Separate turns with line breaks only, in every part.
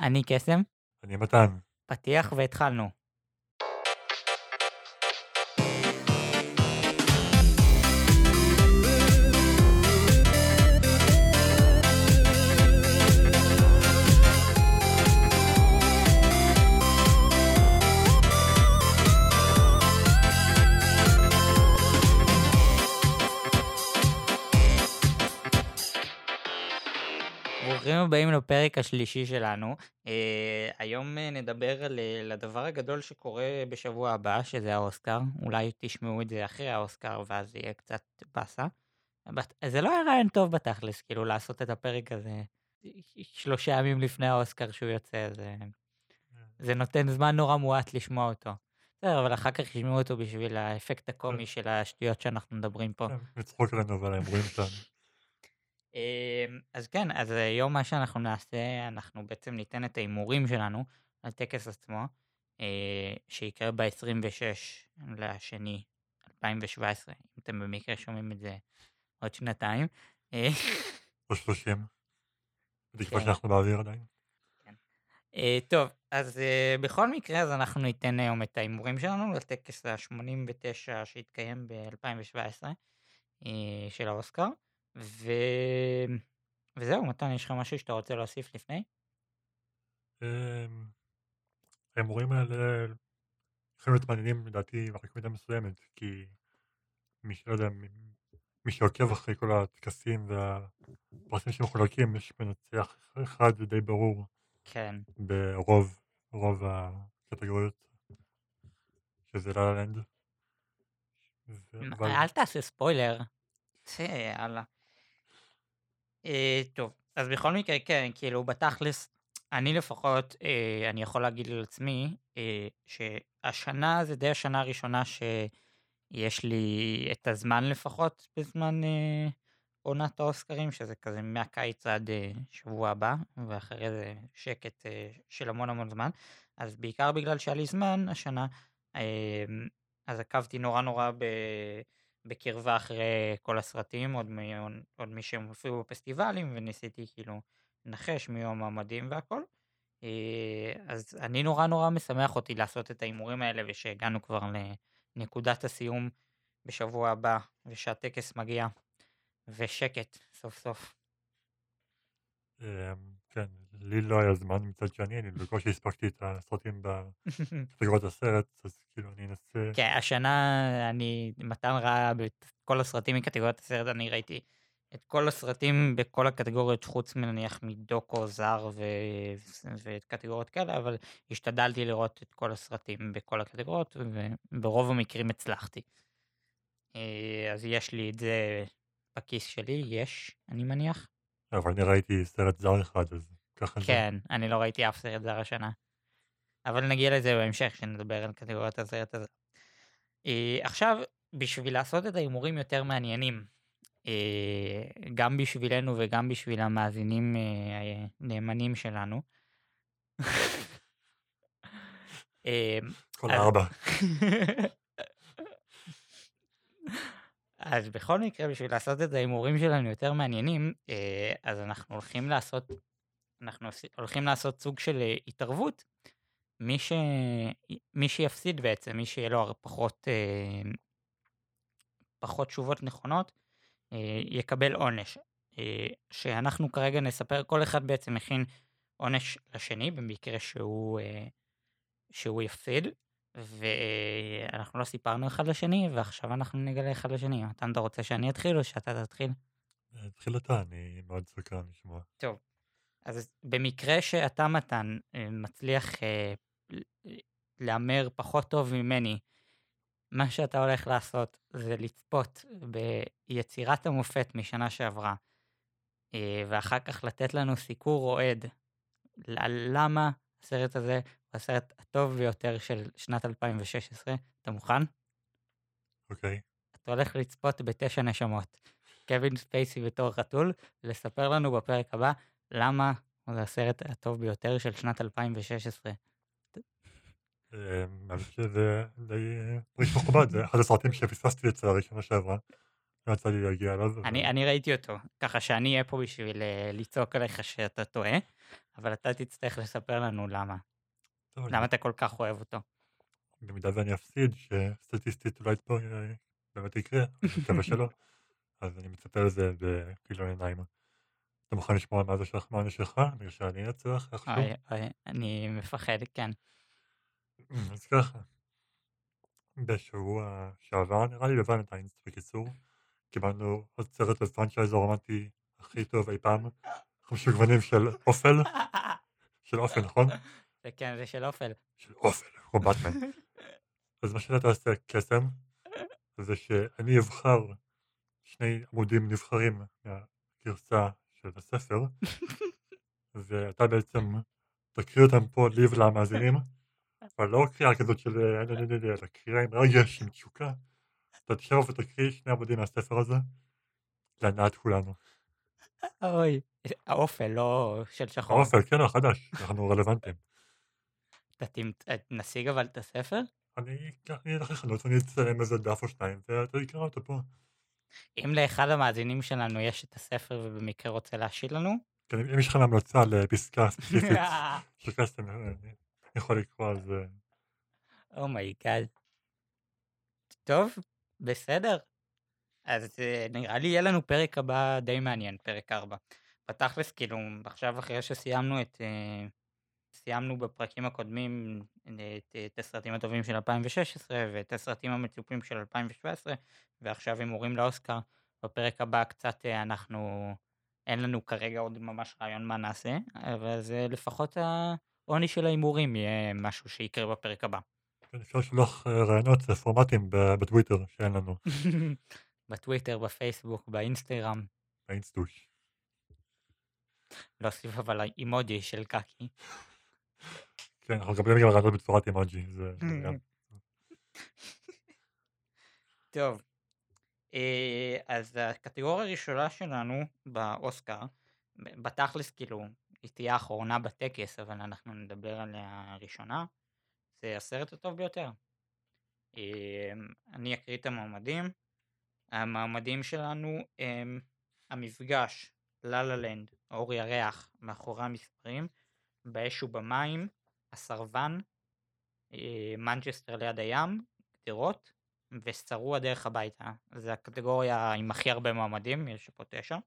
אני קסם,
אני מתן.
פתיח והתחלנו. ברוכים הבאים לפרק השלישי שלנו. Uh, היום uh, נדבר על uh, הדבר הגדול שקורה בשבוע הבא, שזה האוסקר. אולי תשמעו את זה אחרי האוסקר ואז יהיה קצת באסה. בת... זה לא היה רעיון טוב בתכלס, כאילו לעשות את הפרק הזה שלושה ימים לפני האוסקר שהוא יוצא, זה, זה נותן זמן נורא מועט לשמוע אותו. בסדר, אבל אחר כך ישמעו אותו בשביל האפקט הקומי של השטויות שאנחנו מדברים פה.
לצחוק עלינו אבל הם רואים אותנו.
אמ, אז כן, אז היום מה שאנחנו נעשה, אנחנו בעצם ניתן את ההימורים שלנו לטקס עצמו, אה, שיקרה ב-26 לשני 2017, אם אתם במקרה שומעים את זה עוד שנתיים. אה,
או 30. בתקווה
כן.
שאנחנו באוויר עדיין.
אה, טוב, אז אה, בכל מקרה, אז אנחנו ניתן היום את ההימורים שלנו לטקס ה-89 שהתקיים ב-2017 של האוסקר, ו... וזהו, מתן, יש לך משהו שאתה רוצה להוסיף לפני?
אמ, ההימורים האלה יכולים להיות מעניינים לדעתי רק במידה מסוימת, כי מי שלא יודע, מי- שעוקב אחרי כל הטקסים והפרסים שמחולקים, יש מנצח אחד די ברור
כן.
ברוב רוב הקטגוריות, שזה לה לנד.
אל תעשה ספוילר. יאללה. אה, טוב, אז בכל מקרה, כן, כאילו, בתכלס, אני לפחות, אה, אני יכול להגיד על עצמי, אה, שהשנה זה די השנה הראשונה שיש לי את הזמן לפחות בזמן אה, עונת האוסקרים, שזה כזה מהקיץ עד אה, שבוע הבא, ואחרי זה שקט אה, של המון המון זמן. אז בעיקר בגלל שהיה לי זמן השנה, אה, אז עקבתי נורא נורא ב... בקרבה אחרי כל הסרטים, עוד, מ... עוד מי שהם הופיעו בפסטיבלים, וניסיתי כאילו לנחש מי יהיו המועמדים והכל. אה, אז אני נורא נורא משמח אותי לעשות את ההימורים האלה, ושהגענו כבר לנקודת הסיום בשבוע הבא, ושהטקס מגיע, ושקט סוף סוף.
אמ, כן, לי לא היה זמן מצד שני, אני בקושי הספקתי את הסרטים בקטגוריית הסרט, אז כאילו אני אנסה...
כן, השנה אני, מתן ראה את כל הסרטים מקטגוריית הסרט, אני ראיתי את כל הסרטים בכל הקטגוריות, חוץ מנניח מדוקו, זר ו... וקטגוריות כאלה, אבל השתדלתי לראות את כל הסרטים בכל הקטגוריות, וברוב המקרים הצלחתי. אה, אז יש לי את זה בכיס שלי, יש, אני מניח.
אבל אני ראיתי סרט זר אחד, אז ככה זה.
כן, אני לא ראיתי אף סרט זר השנה. אבל נגיע לזה בהמשך, כשנדבר על קטגוריית הסרט הזה. אה, עכשיו, בשביל לעשות את ההימורים יותר מעניינים, אה, גם בשבילנו וגם בשביל המאזינים אה, הנאמנים שלנו,
כל הארבע.
אז בכל מקרה, בשביל לעשות את ההימורים שלנו יותר מעניינים, אז אנחנו הולכים לעשות, אנחנו הולכים לעשות סוג של אה, התערבות. מי, ש... מי שיפסיד בעצם, מי שיהיה לו פחות, אה, פחות תשובות נכונות, אה, יקבל עונש. שאנחנו כרגע נספר, כל אחד בעצם מכין עונש לשני, במקרה שהוא, שהוא יפסיד, ואנחנו לא סיפרנו אחד לשני, ועכשיו אנחנו נגלה אחד לשני. מתן, אתה רוצה שאני אתחיל או שאתה תתחיל?
תתחיל אתה, אני מאוד סקרן לשמוע.
טוב, אז במקרה שאתה, מתן, אה, מצליח אה, להמר פחות טוב ממני, מה שאתה הולך לעשות זה לצפות ביצירת המופת משנה שעברה, אה, ואחר כך לתת לנו סיקור אוהד למה הסרט הזה הוא הסרט הטוב ביותר של שנת 2016. אתה מוכן?
אוקיי?
אתה הולך לצפות בתשע נשמות. קווין ספייסי בתור חתול, לספר לנו בפרק הבא למה זה הסרט הטוב ביותר של שנת 2016.
אה, האמת שזה די פריט מכובד, זה אחד הסרטים שפספסתי לצערי שנה שעברה. לא יצא לי להגיע אליו.
אני, ראיתי אותו, ככה שאני אהיה פה בשביל אה, לצעוק עליך שאתה טועה, אבל אתה תצטרך לספר לנו למה. למה אתה כל כך אוהב אותו.
במידה ואני אפסיד, שסטטיסטית אולי פה אה, באמת יקרה, אני מקווה שלא, אז אני מצפה לזה בכיליון עיניים. אתה מוכן לשמוע מה זה שלך, מה העונש שלך? בגלל שאני אנצח איכשהו?
אוי, אוי, אני מפחד, כן.
אז ככה, בשבוע שעבר נראה לי בוולנטיינס בקיצור, קיבלנו עוד סרט בפרנצ'ייז הרומנטי הכי טוב אי פעם, חמישה גוונים של אופל, של אופל נכון?
זה כן, זה של אופל.
של אופל, כמו באטמן. אז מה שאתה עושה קסם, זה שאני אבחר שני עמודים נבחרים מהגרסה של הספר, ואתה בעצם תקריא אותם פה לי ולמאזינים, אבל לא קריאה כזאת של אה, אלא קריאה עם רגש, עם תשוקה. תשב ותקריא שני עמודים מהספר הזה, להנאת כולנו.
אוי, האופל, לא של שחור.
האופל, כן, החדש, אנחנו רלוונטיים.
אה, נשיג אבל את הספר?
אני אלך לחנות ואני אצלם איזה דף או שניים, ואתה תקרא אותו פה.
אם לאחד המאזינים שלנו יש את הספר ובמקרה רוצה להשאיל לנו,
כן, אם יש לכם המלצה לפסקה ספציפית של קסם, אני יכול לקרוא על זה.
Oh my god. טוב, בסדר. אז אה, נראה לי יהיה לנו פרק הבא די מעניין, פרק 4. בתכלס, כאילו, עכשיו אחרי שסיימנו את... אה, סיימנו בפרקים הקודמים את, את הסרטים הטובים של 2016 ואת הסרטים המצופים של 2017 ועכשיו הימורים לאוסקר. בפרק הבא קצת אה, אנחנו, אין לנו כרגע עוד ממש רעיון מה נעשה, אבל זה לפחות העונש של ההימורים יהיה משהו שיקרה בפרק הבא.
אפשר לשלוח אה, רעיונות אה, פורמטים ב- בטוויטר שאין לנו,
בטוויטר, בפייסבוק, באינסטגרם,
באינסטוש.
להוסיף אבל אימוג'י של קקי.
כן, אנחנו מקבלים גם רעיונות בצורת אימוג'י, זה.
טוב, אה, אז הקטגוריה הראשונה שלנו באוסקר, בתכלס כאילו, היא תהיה האחרונה בטקס, אבל אנחנו נדבר עליה ראשונה, זה הסרט הטוב ביותר. אה, אני אקריא את המועמדים. המועמדים שלנו הם המפגש, לה לה לנד, אור ירח, מאחורי המספרים, באש ובמים, הסרבן, אה, מנצ'סטר ליד הים, גדרות, ושרוע דרך הביתה. זה הקטגוריה עם הכי הרבה מועמדים, יש פה תשע.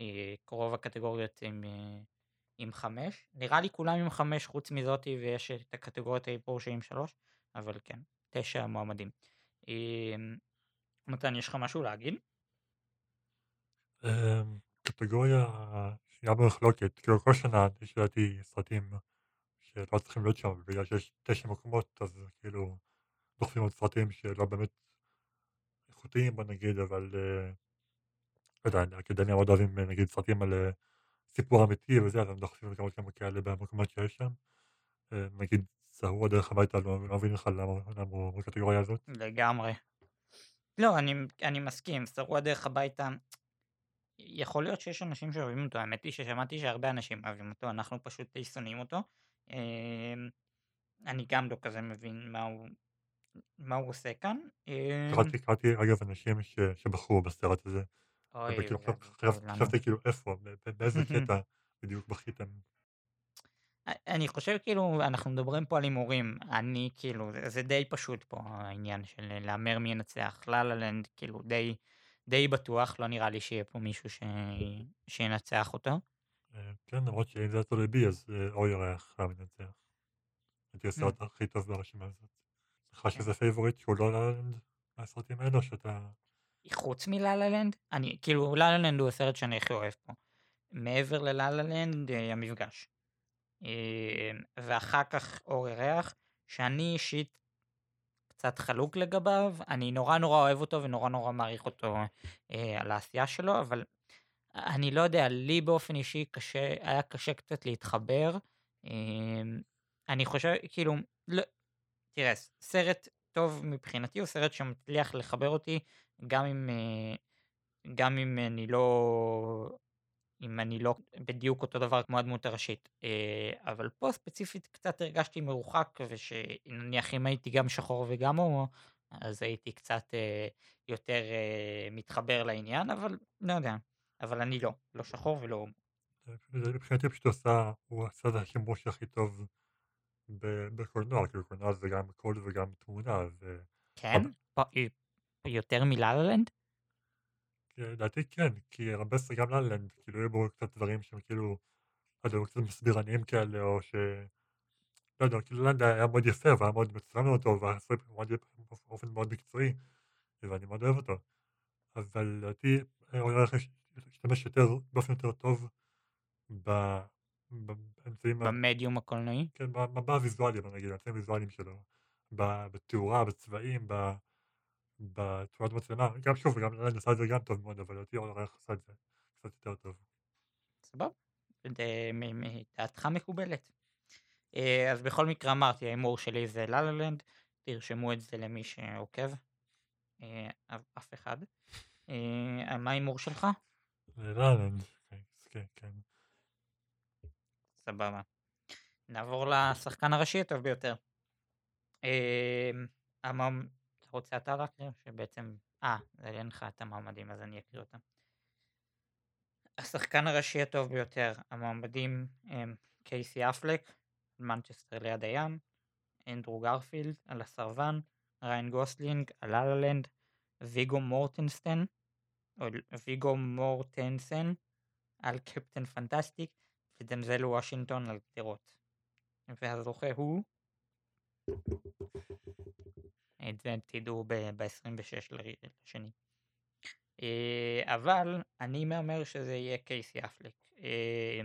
אה, רוב הקטגוריות עם, אה, עם חמש. נראה לי כולם עם חמש חוץ מזאתי ויש את הקטגוריות האיפור שעם שלוש, אבל כן, תשע מועמדים. אה, מתן, יש לך משהו להגיד?
אמ, קטגוריה שנייה במחלוקת, כאילו כל שנה יש לדעתי סרטים שלא צריכים להיות שם, בגלל שיש תשע מקומות אז כאילו דוחפים עוד סרטים שלא באמת איכותיים בוא נגיד, אבל אה, לא יודע, האקדמיה מאוד אוהבים אה, נגיד סרטים על אה, סיפור אמיתי וזה, אז הם דוחפים גם עוד כמה כאלה במקומות שיש שם. נגיד סהור הדרך הביתה, לא לא מבין למה למה הוא בקטגוריה הזאת.
לגמרי. לא, אני, אני מסכים, שרוע דרך הביתה. יכול להיות שיש אנשים שאוהבים אותו, האמת היא ששמעתי שהרבה אנשים אוהבים אותו, אנחנו פשוט די שונאים אותו. אמ, אני גם לא כזה מבין מה הוא, מה הוא עושה כאן. אמ,
קראתי קראתי אגב אנשים ש- שבחרו בסרט הזה,
אוי,
וכאילו. חשבתי כאילו איפה, באיזה קטע בדיוק בכיתם.
אני חושב כאילו אנחנו מדברים פה על הימורים אני כאילו זה- די פשוט פה העניין של להמר מי ינצח לה לה לנד כאילו די די בטוח לא נראה לי שיהיה פה מישהו ש... שינצח אותו.
אה, כן, למרות שאם זה היה תלוי בי, אז אה, אור ירח חייב לנצח. הייתי הסרט הכי טוב ברשימה הזאת. לך איזה פייבוריט שהוא לא ללנד מהסרטים האלה, או שאתה...
חוץ מלה לה לנד אני כאילו לה לה לנד הוא הסרט שאני הכי אוהב פה. מעבר ללה לה לנד אה, המפגש. אה, ואחר כך אור ירח שאני אישית קצת חלוק לגביו אני נורא נורא אוהב אותו ונורא נורא מעריך אותו אה, על העשייה שלו אבל אני לא יודע לי באופן אישי קשה היה קשה קצת להתחבר אה, אני חושב כאילו לא, תראה סרט טוב מבחינתי הוא סרט שמצליח לחבר אותי גם אם אה, גם אם אני לא אם אני לא בדיוק אותו דבר כמו הדמות הראשית אה, אבל פה ספציפית קצת הרגשתי מרוחק ושנניח אם הייתי גם שחור וגם הומו אז הייתי קצת אה, יותר אה, מתחבר לעניין אבל לא יודע אבל אני לא לא שחור ולא הומו.
מבחינתי פשוט עשה הוא עשה את השימוש הכי טוב בקולנוע, כאילו קולנוע זה גם קול וגם תמונה,
כן? יותר מלה לה לנד?
לדעתי כן, כי הרבה ס גם לה לה לנד, כאילו היו בו קצת דברים שהם כאילו, לא יודע, קצת מסבירניים כאלה, או ש לא יודע, כאילו לנד היה מאוד יפה, והיה מאוד מצולם מאוד טוב, והיה עשוי באופן מאוד מקצועי, ואני מאוד אוהב אותו. אבל לדעתי הוא היה הולך להשתמש יותר, באופן יותר טוב ב באמצעים
במדיום הקולנועי?
כן, בוא נגיד, באמצעים הוויזואליים שלו, ב בתאורה, בצבעים, ב בתמונת מצלמה, גם שוב, גם לנד עשה את זה גם טוב מאוד, אבל לדעתי הוא היה עשה את זה קצת יותר טוב.
סבבה, דעתך מקובלת. אה, אז בכל מקרה אמרתי, ההימור שלי זה לה לה לנד, תרשמו את זה למי שעוקב, אה, אף אחד. אה, מה ההימור שלך?
לה לה לנד, כן, כן.
סבבה. נעבור לשחקן הראשי הטוב ביותר. רוצה אתה להקריא שבעצם אה, אין לך את המועמדים אז אני אקריא אותם. השחקן הראשי הטוב ביותר, המועמדים הם קייסי אפלק, מנצ'סטר ליד הים, אנדרו גארפילד על הסרבן, ריין גוסלינג על לה לה לנד, ויגו מורטנסטן, או ויגו מורטנסן על קפטן פנטסטיק, ודנזל וושינגטון על גדרות. והזוכה הוא את זה תדעו ב-26 לשני. אה, אבל אני מהמר שזה יהיה קייסי אפלק. אה,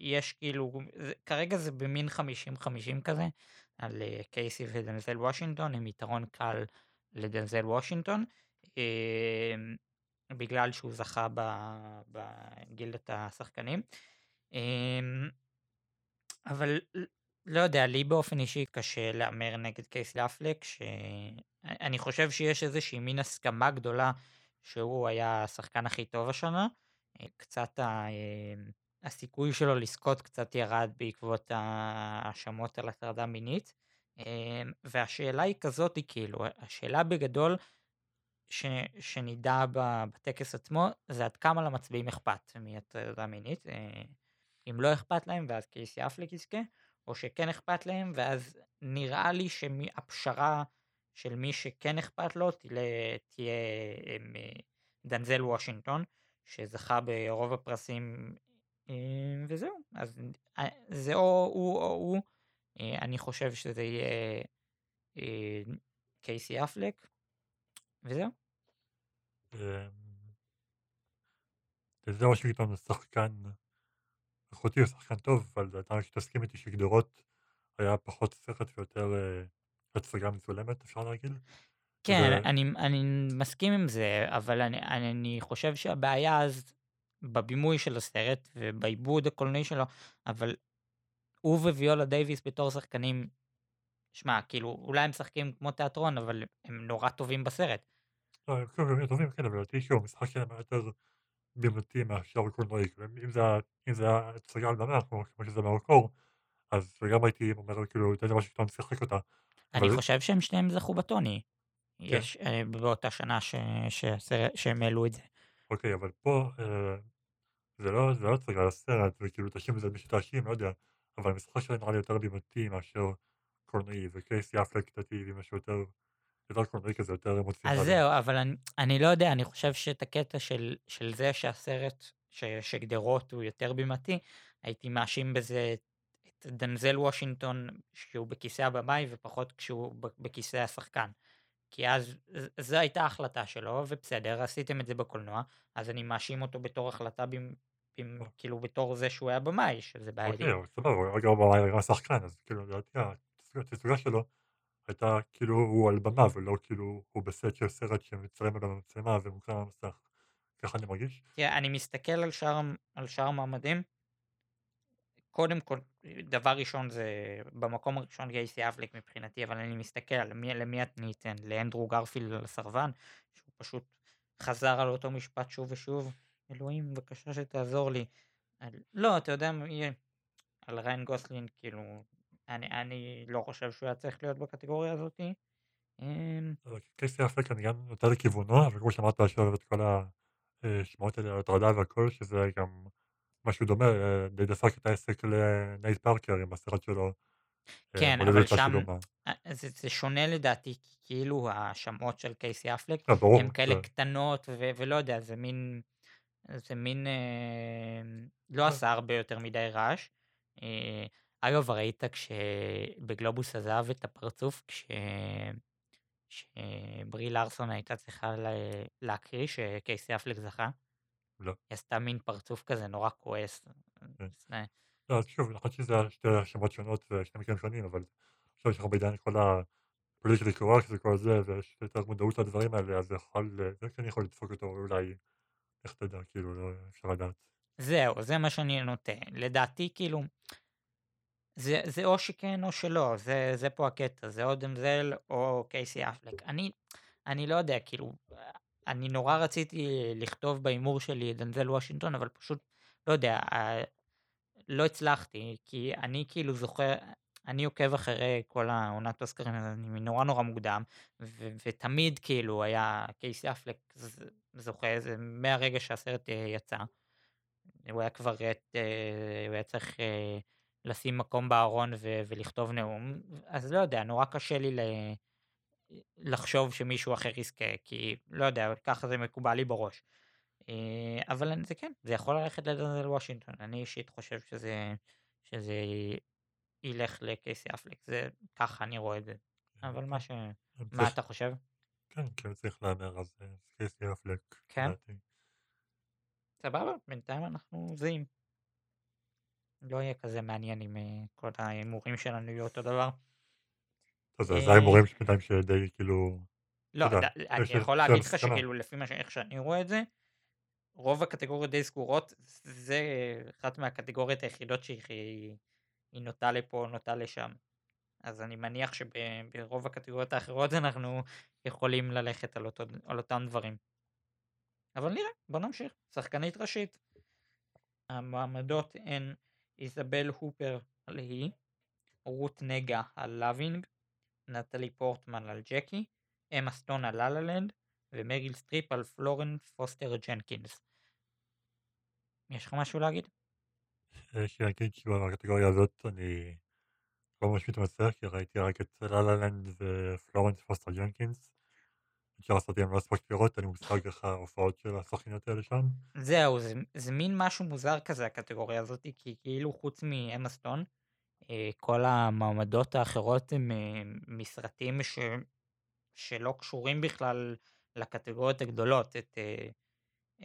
יש כאילו, כרגע זה במין 50-50 כזה, על אה, קייסי ודנזל וושינגטון, עם יתרון קל לדנזל וושינגטון, בגלל שהוא זכה בגילדת השחקנים. אבל לא יודע, לי באופן אישי קשה להמר נגד קייסי אפלק, שאני חושב שיש איזושהי מין הסכמה גדולה שהוא היה השחקן הכי טוב השנה. קצת ה... הסיכוי שלו לזכות קצת ירד בעקבות ההאשמות על הטרדה מינית. והשאלה היא כזאת, היא כאילו, השאלה בגדול ש... שנדע בטקס עצמו, זה עד כמה למצביעים אכפת מהטרדה מינית. אם לא אכפת להם, ואז קייסי אפלק יזכה, או שכן אכפת להם, ואז נראה לי שהפשרה של מי שכן אכפת לו תהיה, תהיה דנזל וושינגטון, שזכה ברוב הפרסים, וזהו. אז זה או הוא או הוא, אני חושב שזה יהיה קייסי אפלק, וזהו.
דנזל וושינגטון הוא שחקן איכותי, הוא שחקן טוב, אבל אתה רק תסכים איתי שגדרות היה פחות סרט ויותר הצגה מצולמת אפשר להגיד.
כן, אני, אני מסכים עם זה, אבל אני, אני חושב שהבעיה אז בבימוי של הסרט ובעיבוד הקולנועי שלו, אבל הוא וויולה דייוויס בתור שחקנים, שמע, כאילו, אולי הם משחקים כמו תיאטרון, אבל הם נורא טובים בסרט.
לא, הם טובים, כן, אבל לדעתי שהוא המשחק שלהם יותר בימתי מאשר קולנועי, אם זה היה הצגה על במה, כמו שזה במקור, אז גם הייתי אומר כאילו דנזל וושינגטון שיחק אותה.
אני חושב שהם שניהם זכו בטוני. יש באותה שנה שהם העלו את זה.
אוקיי, אבל פה זה לא הצגה לסרט, וכאילו תאשים את זה מי שתאשים, לא יודע, אבל המשחק שלהם נראה לי יותר בימתי מאשר קולנועי, וקייסי אפלק לדעתי זה משהו יותר... יותר קולנועי כזה, יותר אמוציונלי.
אז זהו, אבל אני, אני לא יודע, אני חושב שאת הקטע של, של זה שהסרט, שגדרות הוא יותר בימתי, הייתי מאשים בזה את דנזל וושינגטון שהוא בכיסא הבמאי ופחות כשהוא בכיסא השחקן. כי אז זו הייתה החלטה שלו ובסדר עשיתם את זה בקולנוע אז אני מאשים אותו בתור החלטה במ, במ, כאילו בתור זה שהוא היה במאי שזה בעייתי.
אוקיי, סבבה, הוא היה במאי היה שחקן אז כאילו לדעתי התצוגה שלו הייתה כאילו הוא על במה ולא כאילו הוא של סרט שמצלם על המצלמה ומוקרן על המסך. ככה אני מרגיש.
תראה, אני מסתכל על שאר, על שאר המועמדים. קודם כל, דבר ראשון זה במקום הראשון גייסי אבלק מבחינתי, אבל אני מסתכל על מי, למי אני אתן, לאנדרו גרפילד על הסרבן, שהוא פשוט חזר על אותו משפט שוב ושוב, אלוהים בבקשה שתעזור לי. על, לא, אתה יודע מה יהיה, על ריין גוסלין, כאילו, אני, אני לא חושב שהוא היה צריך להיות בקטגוריה הזאתי. אמ,
קייסי אפלק אני גם יותר לכיוונו, אבל כמו שאמרת, יש לו את כל השמועות האלה על הטרדה והכל, שזה גם משהו דומה, אה, די דפק את העסק לנייט פארקר עם הסרט שלו, אה,
כן, אבל שם אה, זה זה שונה לדעתי, כי כאילו ההאשמות של קייסי אפלק
לא, ברור,
הן כאלה
זה
קטנות ו ולא יודע, זה מין זה מין אה, לא
כן,
עשה הרבה יותר מדי רעש. אה, אגב, ראית כשבגלובוס עזב את הפרצוף, כש שברי לארסון הייתה צריכה ל להקריא שקייסי אפלק זכה?
לא,
היא עשתה מין פרצוף כזה נורא כועס.
כן.
זה
לא, אז שוב, להיות שזה שתי האשמות שונות ושני מקרים שונים, אבל עכשיו שאנחנו בעידן כל ה-politically correct וכל זה, ויש יותר מודעות לדברים האלה, אז זה יכול, זה כן יכול לדפוק אותו, אולי, איך תדע, כאילו, לא אפשר לדעת.
זהו, זה מה שאני נוטה. לדעתי, כאילו, זה זה או שכן או שלא, זה זה פה הקטע, זה או דנזל או קייסי אפלק. אני אני לא יודע, כאילו, אני נורא רציתי לכתוב בהימור שלי דנזל וושינגטון, אבל פשוט, לא יודע, לא הצלחתי, כי אני כאילו זוכר, אני עוקב אחרי כל העונת אוסקרים הזה נורא נורא מוקדם, ו- ותמיד כאילו היה קייסי אפלק זוכה, זה מהרגע שהסרט אה, יצא. הוא היה כבר, אה, הוא היה צריך אה, לשים מקום בארון ו- ולכתוב נאום, אז לא יודע, נורא קשה לי ל- לחשוב שמישהו אחר יזכה, כי לא יודע, ככה זה מקובל לי בראש. אה, אבל זה כן, זה יכול ללכת לדנזל וושינגטון, אני אישית חושב שזה, שזה ילך לקייסי אפלק, זה ככה אני רואה את זה. אבל מה ש...
אה,
מה אתה חושב?
כן, כן, צריך להמר, אז אה, קייסי אפלק,
כן? סבבה, בינתיים אנחנו זהים. לא יהיה כזה מעניין אם אה, כל ההימורים שלנו יהיו אותו דבר.
טוב, זה זה
אה,
ההימורים שבינתיים שדי, כאילו,
לא, אני יכול להגיד לך. שכאילו לפי איך שאני רואה את זה, רוב הקטגוריות די סגורות, זה אחת מהקטגוריות היחידות שהיא היא נוטה לפה, נוטה לשם. אז אני מניח שברוב הקטגוריות האחרות אנחנו יכולים ללכת על, אותו, על אותם דברים. אבל נראה, בוא נמשיך. שחקנית ראשית. המועמדות הן איזבל הופר על היא, רות נגה על Loving, נטלי פורטמן על ג'קי, אמה סטון על לה לה לנד, ומריל סטריפ על פלורנס פוסטר ג'נקינס. יש לך משהו להגיד?
יש לי להגיד שבקטגוריה הזאת אני לא ממש מתמצא, כי ראיתי רק את לה לה לנד ופלורנס פוסטר ג'נקינס. שאר הסרטים לא הספקתי לראות, לי מושג איך ההופעות של השחקניות האלה שם.
זהו, זה, זה מין משהו מוזר כזה הקטגוריה הזאת, כי כאילו חוץ מאמה סטון, כל המעמדות האחרות הם אה, מסרטים ש... שלא קשורים בכלל לקטגוריות הגדולות. את, אה,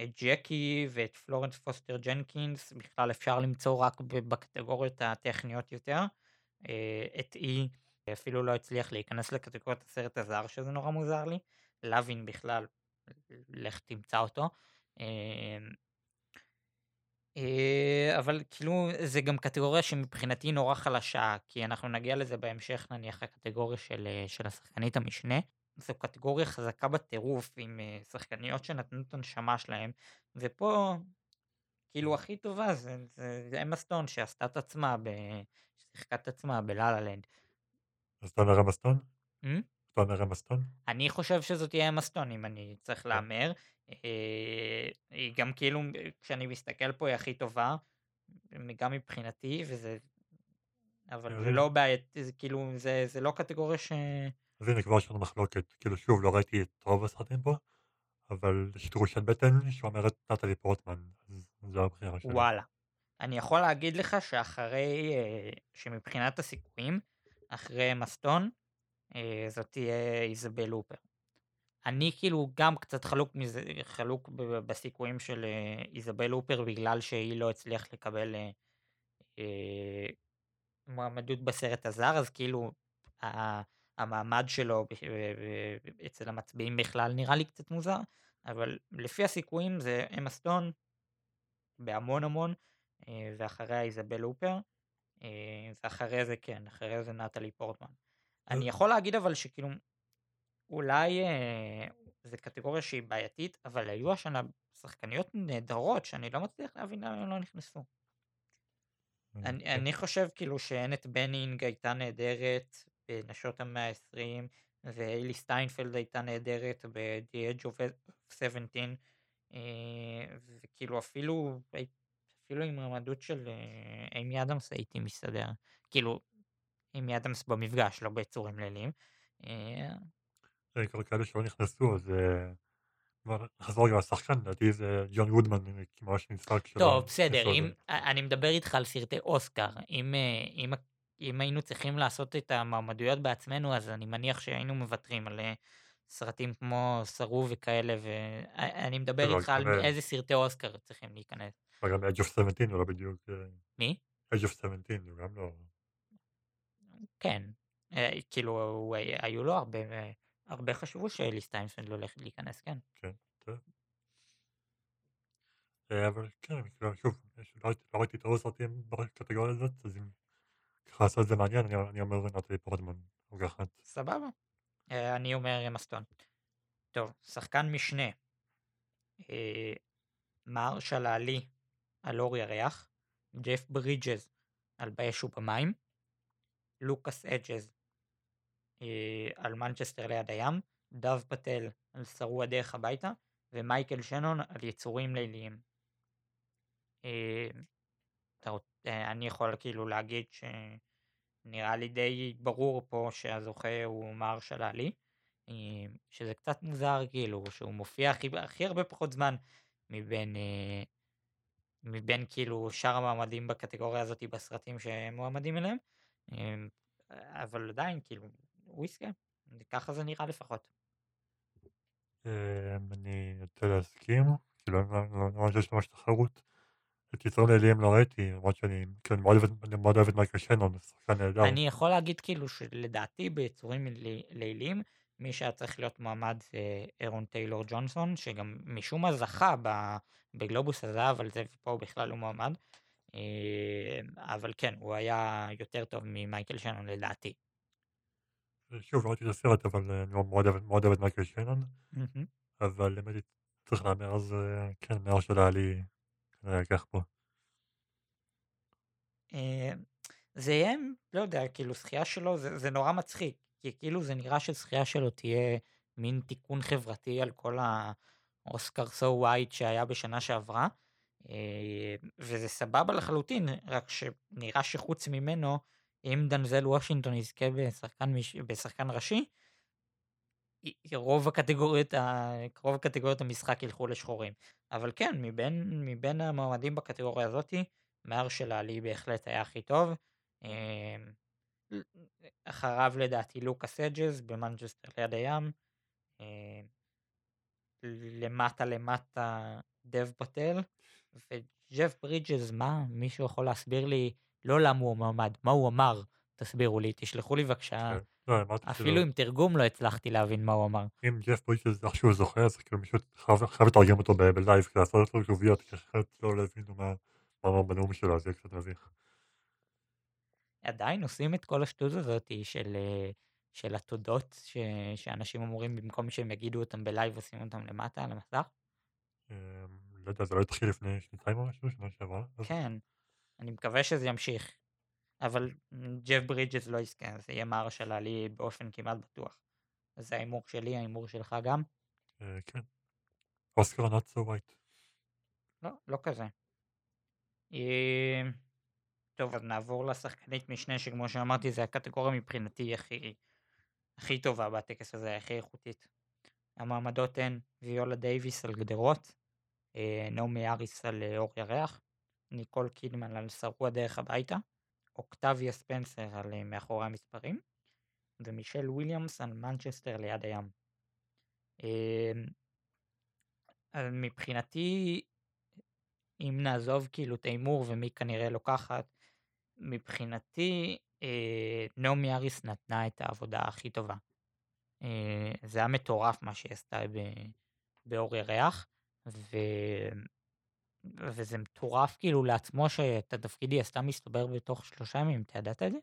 את ג'קי ואת פלורנס פוסטר ג'נקינס בכלל אפשר למצוא רק בקטגוריות הטכניות יותר. אה, את אי אפילו לא הצליח להיכנס לקטגוריית הסרט הזר שזה נורא מוזר לי. לוין בכלל, לך תמצא אותו. אה, אה, אבל כאילו זה גם קטגוריה שמבחינתי נורא חלשה, כי אנחנו נגיע לזה בהמשך נניח הקטגוריה של, אה, של השחקנית המשנה. זו קטגוריה חזקה בטירוף עם אה, שחקניות שנתנו את הנשמה שלהם, ופה כאילו הכי טובה זה, זה, זה אמה סטון שעשתה את עצמה, ב... ששיחקה את עצמה בלה לנד.
אז אתה אומר אמה סטון?
Hmm?
אתה אומר אמה סטון?
אני חושב שזאת תהיה אמה סטון אם אני צריך
כן.
להמר. אה, היא גם כאילו כשאני מסתכל פה היא הכי טובה, גם מבחינתי וזה, אבל זה לא בעיית, זה כאילו זה, זה לא קטגוריה ש...
אז הנה כבר יש לנו מחלוקת. כאילו שוב, לא ראיתי את רוב הסרטים פה, אבל יש תחושת בטן שאומרת נטלי פורטמן, אז זו הבחירה שלי.
וואלה. אני יכול להגיד לך שאחרי, אה, שמבחינת הסיכויים, אחרי מסטון, זאת תהיה איזבל לופר. אני כאילו גם קצת חלוק מזה, חלוק בסיכויים של אה, איזבל לופר בגלל שהיא לא הצליח לקבל אה, אה, מועמדות בסרט הזר, אז כאילו המעמד שלו אצל המצביעים בכלל נראה לי קצת מוזר, אבל לפי הסיכויים זה אמה סטון בהמון המון, אה, ואחריה איזבל לופר, אה, ואחרי זה כן, אחרי זה נטלי פורטמן. אני יכול להגיד אבל שכאילו, אולי אה, זו קטגוריה שהיא בעייתית, אבל היו השנה שחקניות נהדרות שאני לא מצליח להבין למה הן לא נכנסו. אני,
כן.
אני חושב כאילו שאנט בנינג הייתה נהדרת בנשות המאה ה-20, והיילי סטיינפלד הייתה נהדרת ב-The Edge of 17, אה, וכאילו אפילו, אפילו עם מועמדות של אה, איימי אדמס הייתי מסתדר. כאילו, איימי אדמס במפגש, לא בחיות ליליות. אה,
כל כאלה שלא נכנסו, אז אה, נחזור רגע לשחקן, לדעתי זה ג'ון גודמן, אה, כמו שנצחק שלא
טוב, בסדר, אם. אני מדבר איתך על סרטי אוסקר. אם, אם, אם היינו צריכים לעשות את המועמדויות בעצמנו, אז אני מניח שהיינו מוותרים על סרטים כמו סרו וכאלה, ואני מדבר
אבל
איתך על איזה סרטי אוסקר צריכים להיכנס.
גם Edge of 17 הוא לא בדיוק,
מי?
Edge of 17 הוא גם לא,
כן. אה, כאילו, היה- היו לו הרבה, אה, הרבה חשבו שהיילי סטיינפלד הולך להיכנס, כן.
כן. אה, אבל כן, כאילו, שוב, לא ראיתי- לא ראיתי את עוד סרטים בקטגוריה הזאת, אז אם ככה לעשות את זה מעניין, אני- אומר נטלי פורטמן, רוקחת.
סבבה. אה, אני אומר אמה סטון. טוב, שחקן משנה. אה, מהרשלה עלי על אור ירח. ג'ף ברידג'ז על באש ובמים. לוקאס אג'ז אה, על מנצ'סטר ליד הים. דב פטל על שרוע דרך הביתה. ומייקל שנון על יצורים ליליים. אה, אה, אני יכול כאילו להגיד שנראה לי די ברור פה שהזוכה הוא מרשל עלי, שזה קצת מוזר כאילו שהוא מופיע הכי, הכי הרבה פחות זמן מבין, מבין כאילו שאר המועמדים בקטגוריה הזאת בסרטים שהם מועמדים אליהם, אבל עדיין כאילו יזכה, ככה זה נראה לפחות.
אה, אני נוטה להסכים, כאילו, לא- חושב שיש ממש תחרות. את ליליים לא ראיתי, למרות שאני כאילו, אני מאוד אוהב את- מייקל שנון, שחקן נהדר.
אני יכול להגיד כאילו שלדעתי ביצורים לי- ליליים מי שהיה צריך להיות מועמד זה אירון טיילור ג'ונסון שגם משום מה זכה בגלובוס הזהב על זה ופה הוא בכלל לא מועמד. אה, אבל כן הוא היה יותר טוב ממייקל שנון לדעתי.
שוב, לא ראיתי את הסרט, אבל אה, אני מאוד אוהב את מייקל שנון. אבל אם הייתי צריך להמר, אז אה, כן, מהר של העלי כנראה לקח פה.
אה, זה יהיה, לא יודע, כאילו זכייה שלו זה, זה נורא מצחיק, כי כאילו זה נראה שזכייה שלו תהיה מין תיקון חברתי על כל האוסקר סו ווייט שהיה בשנה שעברה, אה, וזה סבבה לחלוטין, רק שנראה שחוץ ממנו, אם דנזל וושינגטון יזכה בשחקן, מש... בשחקן ראשי, רוב הקטגוריות. רוב הקטגוריות המשחק ילכו לשחורים. אבל כן, מבין, מבין המועמדים בקטגוריה הזאתי, מהרשלה עלי בהחלט היה הכי טוב. ל- אחריו לדעתי לוקאס הדג'ס במנצ'סטר ליד הים. אמ, למטה למטה דב פטל. וג'ף ברידג'ס, מה? מישהו יכול להסביר לי, לא למה הוא מועמד, מה הוא אמר? תסבירו לי, תשלחו לי בבקשה.
כן. לא,
אפילו עם תרגום לא הצלחתי להבין מה הוא אמר.
אם ג'ף ברידג'ס איכשהו זוכה, אז כאילו מישהו חייב לתרגם אותו ב live, כדי לעשות אותו כתוביות, כי אחרת לא הבינו מה אמר בנאום שלו, אז זה יהיה קצת מביך.
עדיין עושים את כל השטות הזאתי של, אה, של התודות ש, שאנשים אמורים במקום שהם יגידו אותם ב live עושים אותם למטה על המסך?
לא יודע, זה לא התחיל לפני שנתיים או משהו, שנה שעברה?
כן, אני מקווה שזה ימשיך. אבל ג'ף ברידג'ס לא יזכה, זה יהיה מהרשלה עלי באופן כמעט בטוח. זה ההימור שלי, ההימור שלך גם?
אה, כן. אוסקר not so white.
לא, לא כזה. אה, טוב, אז נעבור לשחקנית משנה, שכמו שאמרתי, זה הקטגוריה מבחינתי הכי, הכי טובה בטקס הזה, הכי איכותית. המועמדות הן ויולה דייוויס על גדרות, נעמי האריס על אה, אור ירח, ניקול קידמן על של הדרך הביתה, אוקטביה ספנסר על אה, מאחורי המספרים, ומישל וויליאמס על מנצ'סטר ליד הים. אה, אז מבחינתי, אם נעזוב כאילו את ההימור ומי כנראה לוקחת, מבחינתי אה, נעמי אריס נתנה את העבודה הכי טובה. אה, זה היה מטורף מה שהיא עשתה באור ירח, ו... וזה מטורף כאילו לעצמו שאת התפקיד היא עשתה מסתבר בתוך שלושה ימים, אתה ידעת את זה?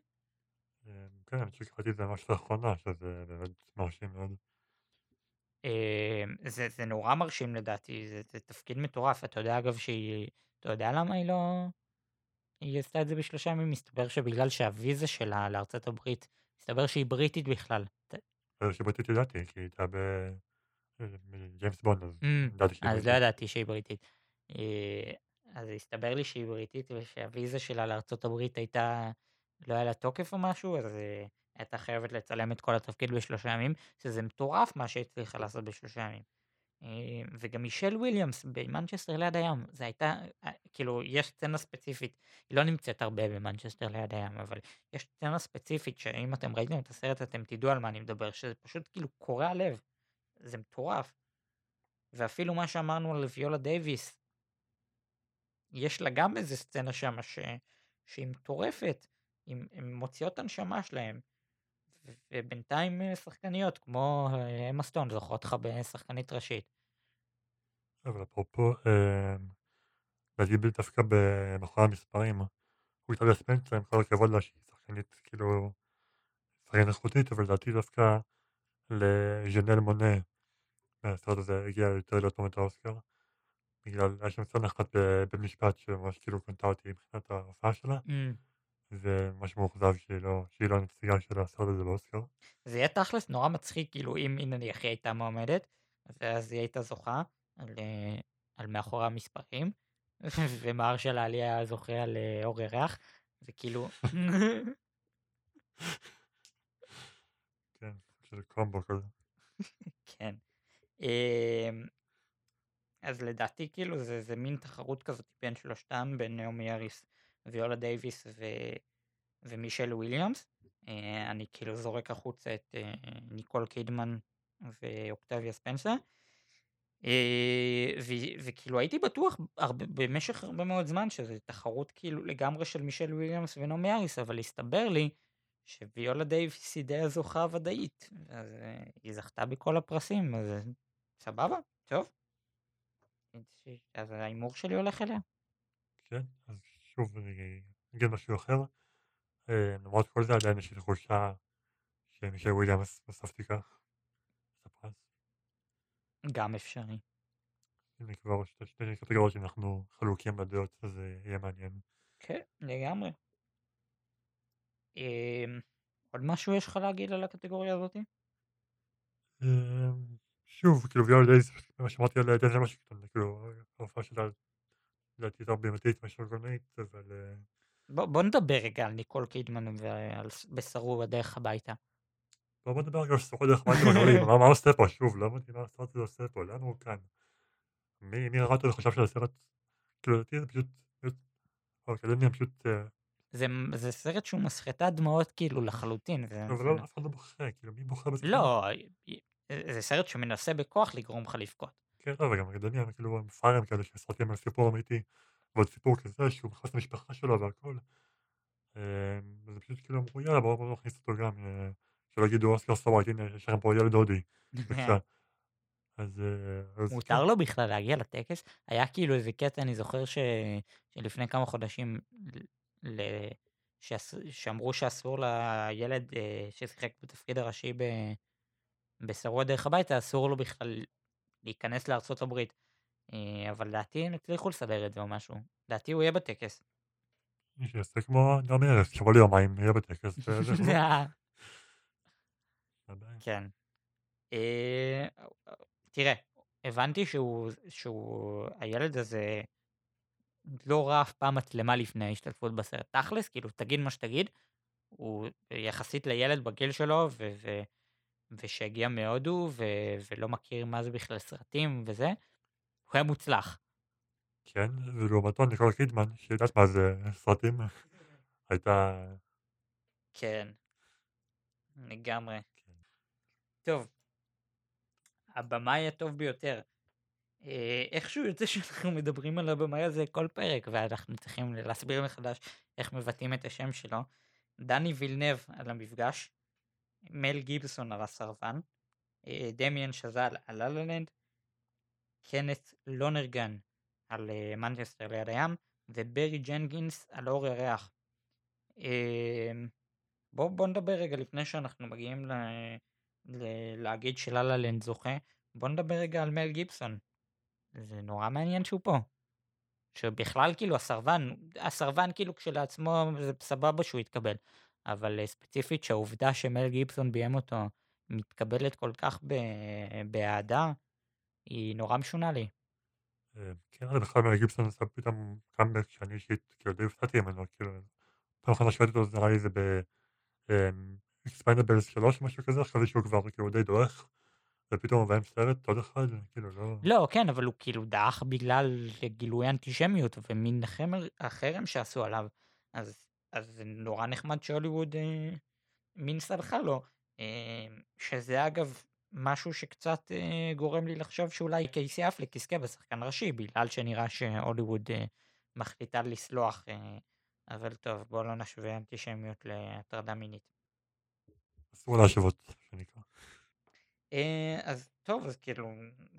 אמ, כן, אני חושב שקראתי את זה ממש לאחרונה, שזה באמת מרשים מאוד.
אה, זה, זה נורא מרשים לדעתי, זה, זה תפקיד מטורף, אתה יודע אגב שהיא, אתה יודע למה היא לא, היא עשתה את זה בשלושה ימים, מסתבר שבגלל שהוויזה שלה לארצות הברית, מסתבר שהיא בריטית בכלל.
זה שבריטית ידעתי, כי היא הייתה בג'יימס בונד, אז
אמ,
ידעתי שהיא
אז לא
בריטית.
ידעתי שהיא בריטית. אה, אז הסתבר לי שהיא בריטית ושהוויזה שלה לארצות הברית הייתה, לא היה לה תוקף או משהו, אז אה, הייתה חייבת לצלם את כל התפקיד בשלושה ימים, שזה מטורף מה שהצליחה לעשות בשלושה ימים. אה, וגם מישל וויליאמס במנצ'סטר ליד הים, זה הייתה, אה, כאילו, יש סצנה ספציפית, היא לא נמצאת הרבה במנצ'סטר ליד הים, אבל יש סצנה ספציפית שאם אתם ראיתם את הסרט אתם תדעו על מה אני מדבר, שזה פשוט כאילו קורע לב, זה מטורף. ואפילו מה שאמרנו על ויולה דייוויס, יש לה גם איזה סצנה שם ש... שהיא מטורפת, הן מוציאות את הנשמה שלהם. ובינתיים אה, שחקניות כמו אה, אמה סטון זוכרות לך בשחקנית ראשית.
אבל אפרופו, להגיד דווקא במכון המספרים, הוא איטליה ספנצר, עם כל הכבוד לה שהיא שחקנית כאילו, שחקנית איכותית, אבל לדעתי דווקא לז'נל מונה, מהסרט הזה הגיע יותר להיות מועמד האוסקר. בגלל, היה שם סצנה אחת במשפט שממש כאילו קנתה אותי מבחינת ההופעה שלה,
Mm.
וממש מאוכזב שהיא לא, שהיא לא הנציגה של הסרט הזה באוסקר.
זה יהיה תכלס נורא מצחיק כאילו אם נניח היא הייתה מועמדת, ואז היא הייתה זוכה על, אה, על מאחורי המספרים, ומרשל עלי היה זוכה על אה, אור ירח, וכאילו...
כן, של קומבו כזה.
כן. אמ, אז לדעתי כאילו זה, זה מין תחרות כזאת בין שלושתם, בין נעמי האריס ויולה דייוויס ו... ומישל וויליאמס. אה, אני כאילו זורק החוצה את אה, ניקול קידמן ואוקטביה ספנסר. אה, ו- וכאילו הייתי בטוח הרבה, במשך הרבה מאוד זמן שזה תחרות כאילו לגמרי של מישל וויליאמס ונעמי האריס, אבל הסתבר לי שוויולה דייוויס היא די הזוכה הוודאית. אז היא זכתה בכל הפרסים, אז סבבה, טוב. אז ההימור שלי הולך אליה.
כן, אז שוב אני אגיד משהו אחר. אה, למרות כל זה עדיין יש לי תחושה שמישל וויליאמס בסוף תיקח את הפרס.
גם אפשרי.
הנה כבר שתי קטגוריות שאנחנו חלוקים בדעות, אז זה יהיה מעניין.
כן, לגמרי. אמ, עוד משהו יש לך להגיד על הקטגוריה הזאתי?
שוב, כאילו ויולה דייס, מה שאמרתי על דנזל וושינגטון, כאילו ההופעה שלה לדעתי יותר בימתית מאשר גולנית, אבל אה,
בוא, בוא נדבר רגע על ניקול קידמן ועל בשרו בדרך הביתה.
בוא בוא נדבר רגע על סרטות דרך בית בגולים, מה הוא עושה פה, שוב, לא הבנתי מה הסרט הזה עושה פה, לאן הוא כאן? מי מי אותו וחשב שהסרט, כאילו לדעתי זה פשוט, האקדמיה פשוט, אה,
זה, זה סרט שהוא מסחטת דמעות כאילו לחלוטין.
אבל לא, אף אחד לא בוכה, כאילו מי בוכה בזה?
לא, זה סרט שמנסה בכוח לגרום לך לבכות.
כן, לא, וגם האקדמיה, כאילו הם פראיירים כאלה שסרטים על סיפור אמיתי, ועוד סיפור כזה שהוא נכנס למשפחה שלו והכל. אה, זה פשוט כאילו אמרו יאללה בואו נכניס אותו גם, אה, שלא יגידו אוסקר סוואט, הנה יש לכם פה ילד הודי. אז, אה, אז
מותר לו בכלל להגיע לטקס? היה כאילו איזה קטע, אני זוכר. שלפני כמה חודשים. שאמרו שאסור לילד אה, ששיחק בתפקיד הראשי ב... בשרוע דרך הביתה, אסור לו בכלל להיכנס לארצות הברית. אה, אבל לדעתי הם הצליחו לסדר את זה או משהו. לדעתי הוא יהיה בטקס.
מי שיעשה כמו נעמי ארז, שיבוא ליומיים, יהיה בטקס.
כן. אה, תראה, הבנתי שהוא, הילד הזה לא ראה אף פעם מצלמה לפני ההשתתפות בסרט. תכלס, כאילו, תגיד מה שתגיד, הוא יחסית לילד בגיל שלו, ושהגיע מהודו, ו- ולא מכיר מה זה בכלל סרטים וזה, הוא היה מוצלח.
כן, ולעומתו ניקול קידמן, שיודעת מה זה סרטים, הייתה...
כן. לגמרי. טוב. הבמאי הטוב ביותר. אה, איכשהו יוצא שאנחנו מדברים על הבמאי הזה כל פרק, ואנחנו צריכים להסביר מחדש איך מבטאים את השם שלו. דני וילנב על המפגש, מל גיבסון על הסרבן, דמיאן שזל על ללה-לנד, קנת לונרגן על מנצ'סטר ליד הים, וברי ג'נגינס על אור ירח. אה, בוא, נדבר רגע לפני שאנחנו מגיעים ל, ל, להגיד שללה זוכה, בוא נדבר רגע על מל גיבסון. זה נורא מעניין שהוא פה. שבכלל כאילו הסרבן, הסרבן כאילו כשלעצמו זה סבבה שהוא יתקבל, אבל אה, ספציפית שהעובדה שמל גיבסון ביים אותו מתקבלת כל כך באהדה, היא נורא משונה לי.
אה, כן, אבל בכלל מל גיבסון עשה פתאום קאמבק שאני אישית כאילו די הופתעתי ממנו, כאילו, פעם אחרונה שראיתי אותו נראה לי זה ב... אמ, אקספנדבלס 3 משהו כזה, אחרי שהוא כבר כאילו די דועך, ופתאום הוא מביים סרט עוד אחד, כאילו לא...
לא, כן, אבל הוא כאילו דעך בגלל גילוי אנטישמיות ומין החרם שעשו עליו. אז, אז זה נורא נחמד שהוליווד אה, מין סלחה לו. אה, שזה אגב משהו שקצת אה, גורם לי לחשוב שאולי קייסי אפלק יזכה בשחקן ראשי, בגלל שנראה שהוליווד אה, מחליטה לסלוח. אה, אבל טוב, בואו לא נשווה אנטישמיות להטרדה מינית.
אסור להשוות, שנקרא.
אה, אז טוב, אז כאילו,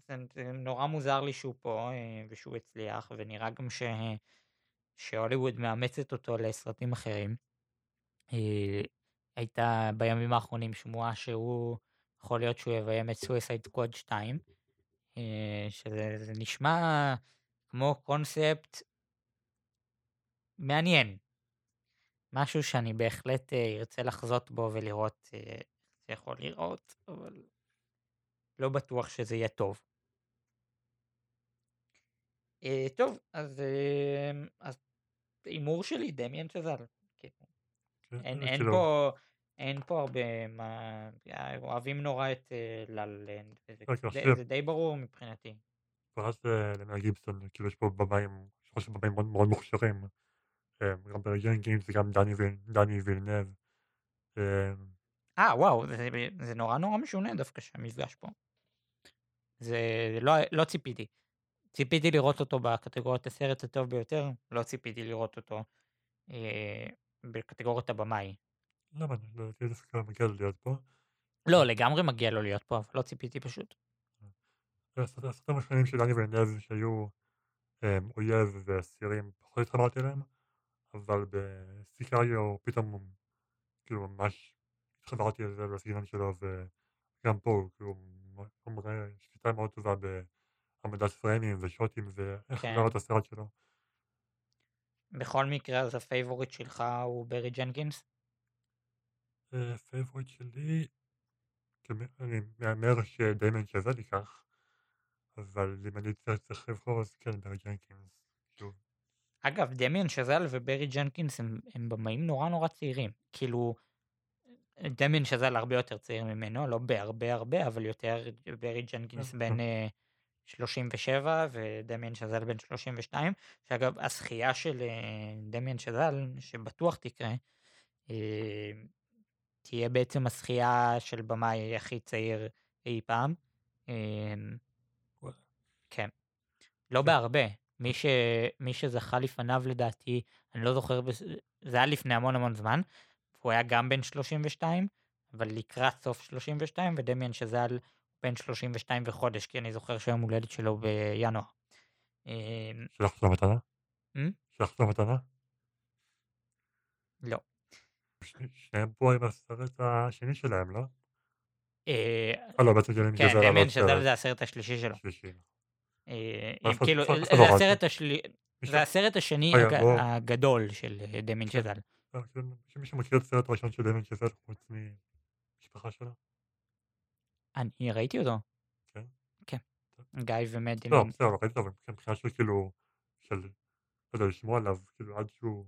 זה, זה נורא מוזר לי שהוא פה אה, ושהוא הצליח, ונראה גם ש, שהוליווד מאמצת אותו לסרטים אחרים. אה, הייתה בימים האחרונים שמועה שהוא, יכול להיות שהוא יביים את סוויסייד סקוואד 2, אה, שזה זה נשמע כמו קונספט מעניין. משהו שאני בהחלט אה, ארצה לחזות בו ולראות אה, איך זה יכול לראות, אבל לא בטוח שזה יהיה טוב. אה, טוב, אז אה, אז הימור שלי דמיאן שזל. כאילו,
כן,
אין, אין פה אין פה הרבה מה... אה, אוהבים נורא את אה, לה לה לנד, וזה
רק אני
די-
חושב,
זה די ברור מבחינתי.
פרט למל גיבסון, כאילו יש פה במים, שלושה במים מאוד מאוד מוכשרים, אה, גם ברג'ן גיימס וגם דני ויל- דני וילנב. אה,
אה, וואו, זה, זה נורא נורא משונה דווקא שהמפגש פה. זה לא, לא ציפיתי. ציפיתי לראות אותו בקטגוריית הסרט הטוב ביותר, לא ציפיתי לראות אותו אה, בקטגוריית הבמאי.
למה? לדעתי דווקא מגיע לו להיות פה.
לא, לגמרי מגיע לו להיות פה, אבל לא ציפיתי פשוט.
הסרטים השונים של דני וילנב שהיו אה, אויב ואסירים, פחות התחברתי אליהם, אבל בסיקריו פתאום כאילו ממש התחברתי לזה לסגנון שלו וגם פה כאילו הוא מראה שליטה מאוד טובה בהעמדת פריימים ושוטים ואיך
כן.
לראות את הסרט שלו.
בכל מקרה, אז הפייבוריט שלך הוא ברי ג'נקינס?
פייבוריט שלי, כאילו, אני מהמר שדמיאן שזל ייקח, אבל אם אני צריך לבחור אז כן ברי ג'נקינס.
אגב, דמיאן שזל וברי ג'נקינס הם, הם במאים נורא נורא צעירים. כאילו, דמיאן שזל הרבה יותר צעיר ממנו, לא בהרבה הרבה, אבל יותר, ברי ג'נקינס
כן,
בן
כן.
אה, 37 ודמיאן שזל בן 32, שאגב, הזכייה של אה, דמיאן שזל, שבטוח תקרה, אה, תהיה בעצם הזכייה של במאי הכי צעיר אי פעם. אה. כן. לא
כן.
בהרבה. מי, ש... מי שזכה לפניו לדעתי, אני לא זוכר. זה היה לפני המון המון זמן, הוא היה גם בן 32, אבל לקראת סוף 32, ודמיאן שזל בן 32 וחודש, כי אני זוכר שהיום הולדת שלו בינואר.
שלחת לו מתנה? שלחת לו מתנה?
לא.
ש- שניהם פה עם הסרט השני שלהם, לא?
אה,
אה לא, בעצם דמיין
כן,
גזל עוד
שזל
סרט
זה הסרט השלישי שלו. אה, זה? הסרט השני הגדול של אה, דמיאן
כן.
שזל.
לא, כאילו, שמישהו מכיר את הסרט הראשון של דמיין גזל חוץ ממשפחה שלו?
אני ראיתי אותו.
כן?
כן. גיא ומדין.
לא, בסדר, לא ראיתי אותו, אבל כן, מבחינה של כאילו, של, לא יודע, לשמוע עליו, כאילו עד שהוא...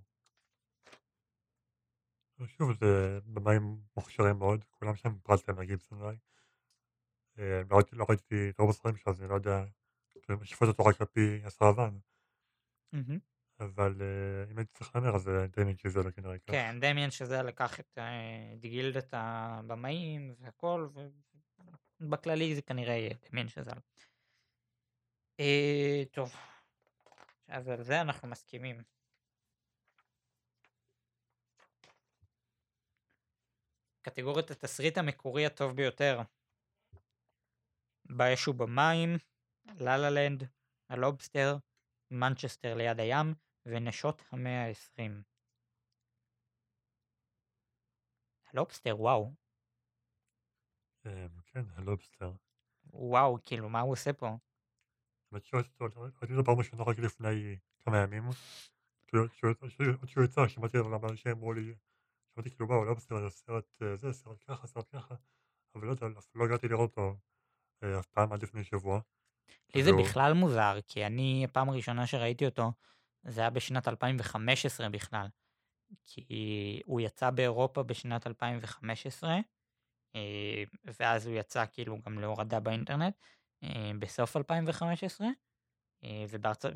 שוב, זה במים מוכשרים מאוד, כולם שם פרט להם גיבסון אולי. אה, לא ראיתי- לא ראיתי את רוב הסרטים שלו, אז אני לא יודע, כאילו, שופט אותו רק על פי הסרבן. אבל אה, אם הייתי צריך להמר אז אה, דמיין גזל כנראה ייקח.
כן, דמיאן שזה לקח אה, את גילדת הבמאים והכל, ובכללי זה כנראה יהיה דמיאן שזל. אה, טוב, אז על זה אנחנו מסכימים. קטגוריית התסריט המקורי הטוב ביותר. באש ובמים, לה לה לנד, הלובסטר, מנצ'סטר ליד הים, ונשות המאה העשרים. הלובסטר, וואו.
כן, הלובסטר.
וואו, כאילו, מה הוא עושה פה?
ראיתי אותו פעם ראשונה רק לפני כמה ימים. עוד כשהוא יצא, שמעתי עליו אנשים אמרו לי, שמעתי כאילו וואו, לובסטר זה סרט זה, סרט ככה, סרט ככה, אבל לא יודע, לא הגעתי לראות אותו אף פעם עד לפני שבוע.
לי זה בכלל מוזר, כי אני, הפעם הראשונה שראיתי אותו, זה היה בשנת 2015 בכלל. כי הוא יצא באירופה בשנת 2015, אה, ואז הוא יצא כאילו גם להורדה באינטרנט אה, בסוף 2015, אה.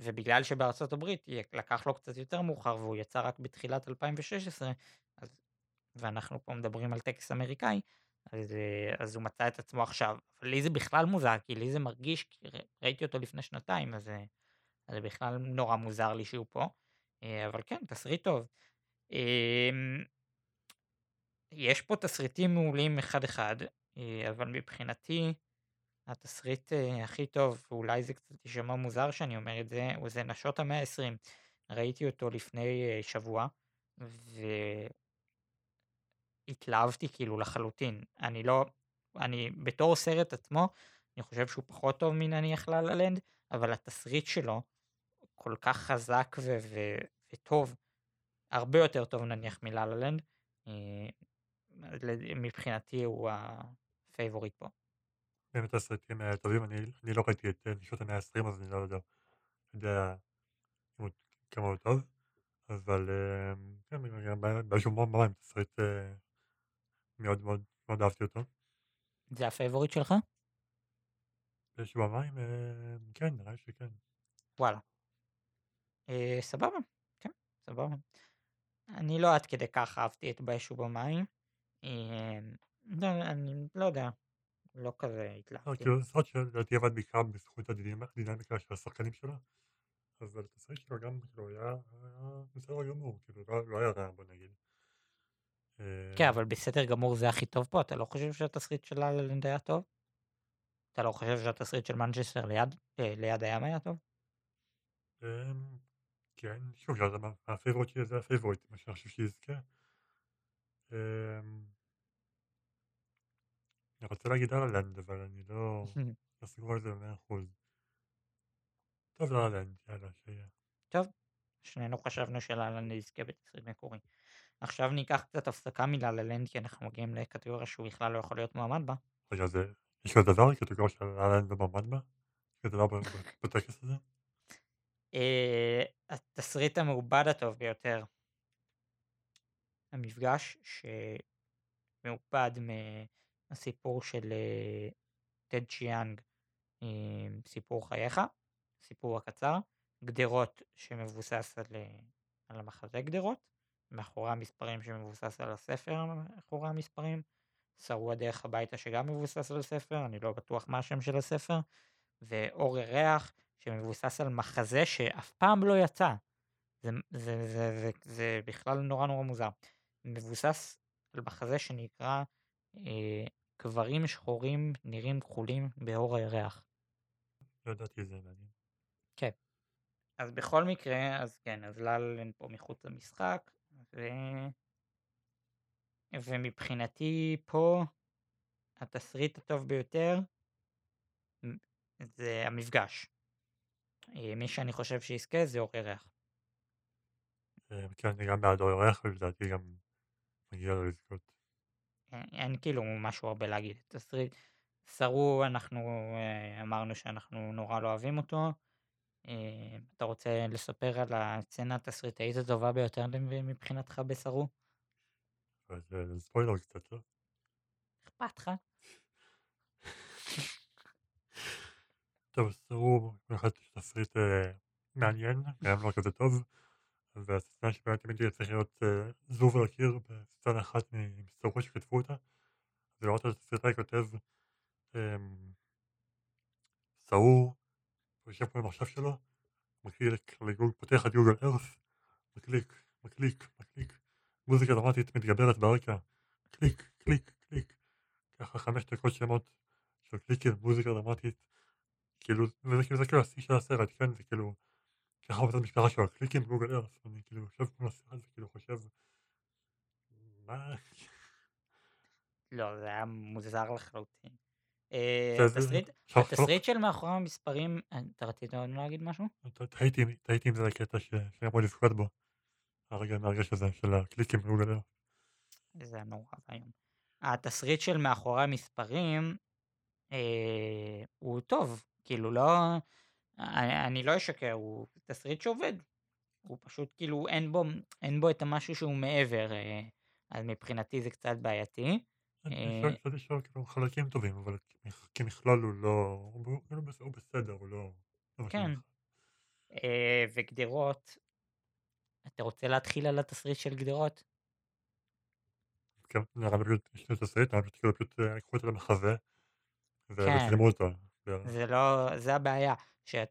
ובגלל שבארצות הברית לקח לו קצת יותר מאוחר והוא יצא רק בתחילת 2016, אז... ואנחנו פה מדברים על טקס אמריקאי, אז, אז הוא מצא את עצמו עכשיו. אבל לי זה בכלל מוזר, כי לי זה מרגיש, כי ראיתי אותו לפני שנתיים, אז זה בכלל נורא מוזר לי שהוא פה. אבל כן, תסריט טוב. יש פה תסריטים מעולים אחד-אחד, אה, אבל מבחינתי התסריט אה, הכי טוב, ואולי זה קצת יישמע מוזר שאני אומר את זה, הוא זה נשות המאה ה-20. ראיתי אותו לפני אה, שבוע, והתלהבתי כאילו לחלוטין. אני לא, אני בתור סרט עצמו, אני חושב שהוא פחות טוב מנניח לה לה לנד, אבל התסריט שלו כל כך חזק ו- ו- וטוב, הרבה יותר טוב נניח מלה לה לנד. מבחינתי הוא ה favorite פה.
באמת הסרטים טובים, אני, אני לא ראיתי את נשות המאה ה-20 אז אני לא יודע, יודע כמה הוא טוב, אבל באש ובמים תסריט מאוד מאוד מאוד אהבתי אותו.
זה ה favorite שלך?
באש ובמים, כן, נראה שכן.
וואלה. אה, סבבה, כן, סבבה. אני לא עד כדי כך אהבתי את באש ובמים. אמ, לא, אני לא יודע, לא כזה
לא,
התלהבתי.
כאילו סרט שלדעתי עבד בעיקר בזכות הדינמיקה של השחקנים שלו, אבל התסריט שלו גם כאילו היה בסדר גמור, כאילו לא, לא היה רע בוא נגיד.
כן,
אה,
אבל בסדר גמור זה הכי טוב פה, אתה לא חושב שהתסריט של לה לנד היה טוב? אתה לא חושב שהתסריט של מנצ'סטר ליד, אה, ליד הים היה טוב?
אמ, כן, שוב, זה ה favorite שלי זה ה favorite, מה שאני חושב שיזכה. אמ, אני רוצה להגיד לה לה לנד, אבל אני לא לא סגור על זה במאה אחוז. טוב, לה לה לנד, יאללה, שיהיה.
טוב, שנינו חשבנו שלה לה לנד יזכה בתסריט מקורי. עכשיו ניקח קצת הפסקה מלה לה לנד, כי אנחנו מגיעים לקטגוריה שהוא בכלל לא יכול להיות מועמד בה.
רגע, זה, יש כזה דבר, קטגוריה של לנד ומועמד בה? יש כזה דבר ב- בטקס הזה?
אה, התסריט המעובד הטוב ביותר. המפגש שמעובד מהסיפור של אה, טד צ'יאנג, אה, סיפור חייך, סיפור הקצר, גדרות שמבוסס על, אה, על המחזה גדרות, מאחורי המספרים שמבוסס על הספר מאחורי המספרים, שרוע דרך הביתה שגם מבוסס על ספר, אני לא בטוח מה השם של הספר, ואור ירח שמבוסס על מחזה שאף פעם לא יצא. זה, זה, זה, זה, זה בכלל נורא נורא מוזר. מבוסס על מחזה שנקרא אה, גברים שחורים נראים כחולים באור הירח.
לא ידעתי את זה, מעניין.
כן. אז בכל מקרה, אז כן, אז ללן פה מחוץ למשחק, ו... ומבחינתי פה התסריט הטוב ביותר זה המפגש. אה, מי שאני חושב שיזכה זה אור ירח.
אה, כן, אני גם בעד אור ירח, ולדעתי גם מגיע לו לזכות.
אין, אין כאילו משהו הרבה להגיד. תסריט, שרו, אנחנו אה, אמרנו שאנחנו נורא לא אוהבים אותו. אה, אתה רוצה לספר על הסצנה התסריטאית הטובה ביותר מבחינתך בשרו?
זה זה ספוילר קצת, לא?
אכפת לך?
טוב, סרו בהחלט תסריט אה, מעניין, גם לא כזה טוב, והסצנה שבאמת תמיד צריך להיות אה, זבוב על הקיר בסצנה אחת מסרו שכתבו אותה, זה לראות את התסריטאי כותב אמ, סעור, הוא יושב פה במחשב שלו, מקליק, לגוג- פותח את גוגל ארת', מקליק, מקליק, מקליק, מוזיקה דרמטית מתגברת ברקע, קליק, קליק, קליק, ככה חמש דקות שלמות של קליקים, מוזיקה דרמטית, כאילו, וזה כאילו, זה כאילו השיא של הסרט, כן, זה כאילו, ככה עובדת המשפחה שלו, קליקים בגוגל ארת', אני כאילו יושב מול הסרט וכאילו חושב, מה,
לא, זה היה מוזר לחלוטין. אה, התסריט, של מאחורי המספרים, אה, אתה רצית עוד להגיד משהו?
ת- תהיתי אם זה הקטע ש- שאני אמור לזכות בו, הרגע המרגש הזה של הקליקים בגוגל ארת'.
זה היה נורא ואיום. התסריט של מאחורי המספרים אה, הוא טוב, כאילו לא, אני, אני לא אשקר, הוא תסריט שעובד. הוא פשוט כאילו אין בו, אין בו את המשהו שהוא מעבר, אה, אז מבחינתי זה קצת בעייתי.
אפשר
אה,
קצת לשאול כאילו חלקים טובים, אבל כמכ- כמכלול הוא לא... הוא כאילו הוא בסדר, הוא לא... לא
כן. אה, וגדרות, אתה רוצה להתחיל על התסריט של גדרות?
כן, נראה לי פשוט יש לי תסריט, אני פשוט כאילו פשוט אה, לקחו את זה למחזה
כן,
ותרגמו אותו. בערך.
זה לא, זה הבעיה, שהשם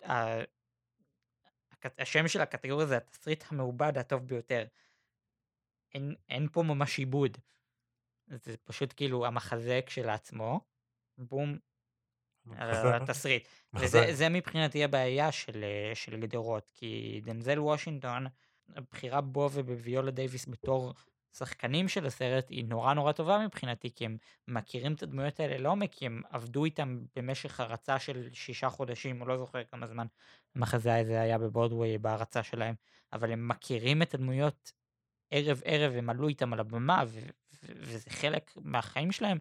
של הקטגוריה זה התסריט המעובד הטוב ביותר. אין, אין פה ממש עיבוד. זה פשוט כאילו המחזה כשלעצמו, בום, על התסריט. וזה זה מבחינתי הבעיה של, אה, של גדרות, כי דנזל וושינגטון, הבחירה בו ובוויולה דייוויס בתור שחקנים של הסרט היא נורא נורא טובה מבחינתי, כי הם מכירים את הדמויות האלה לעומק, כי הם עבדו איתם במשך הרצה של שישה חודשים, או לא זוכר כמה זמן המחזה הזה היה בברודוויי בהרצה שלהם, אבל הם מכירים את הדמויות ערב ערב, הם עלו איתם על הבמה, ו- ו- וזה חלק מהחיים שלהם,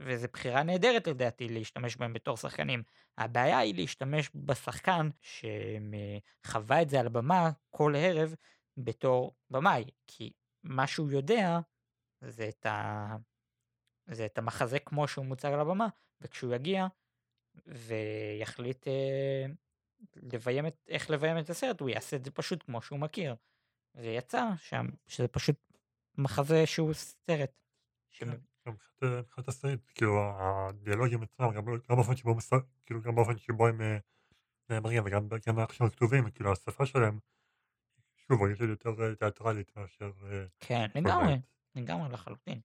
וזו בחירה נהדרת לדעתי להשתמש בהם בתור שחקנים. הבעיה היא להשתמש בשחקן שחווה את זה על הבמה כל ערב בתור במאי, כי מה שהוא יודע זה את, ה... זה את המחזה כמו שהוא מוצג על הבמה, וכשהוא יגיע ויחליט אה, לביים את, איך לביים את הסרט, הוא יעשה את זה פשוט כמו שהוא מכיר. ויצא שם, שזה פשוט מחזה שהוא סרט.
כן, מבחינת אה, מבחינת תסריט, כאילו הדיאלוגים עצמם, גם גם באופן שבו מס- כאילו גם באופן שבו הם אה, נאמרים וגם גם איך שהם כתובים, כאילו השפה שלהם, שוב, אני חושב יותר אה, תיאטרלית מאשר אה,
כן, לגמרי. לגמרי לחלוטין.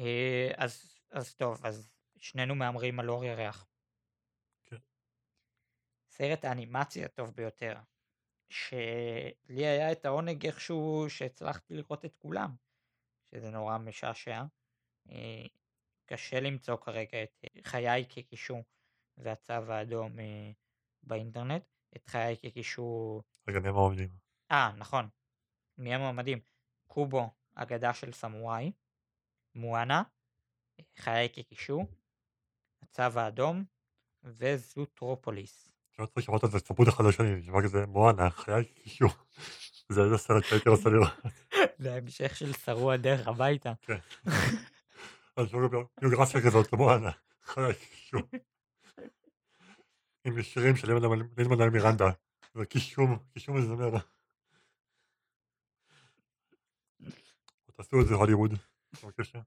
אה, אז, אז טוב, אז שנינו מהמרים על אור ירח.
כן.
סרט האנימציה הטוב ביותר, שלי היה את העונג איכשהו שהצלחתי לראות את כולם, שזה נורא משעשע. קשה למצוא כרגע את חיי כקישור והצו האדום באינטרנט, את חיי כקישור,
רגע, מי המועמדים?
אה נכון, מי המועמדים? קובו, אגדה של סמוראי, מואנה, חיי כקישור, הצו האדום וזוטרופוליס.
לא צריך שמעת את זה אחד לשני, נשמע כזה מואנה, חיי קישור. זה איזה סרט שהייתי רוצה לראות.
זה ההמשך של שרוע דרך הביתה.
כן. אז יש ביוגרפיה כזאת, מואנה, חיי קישור. עם שירים של מנהל מירנדה. זה קישום, קישום מזמר. תעשו את זה הוליווד. בבקשה.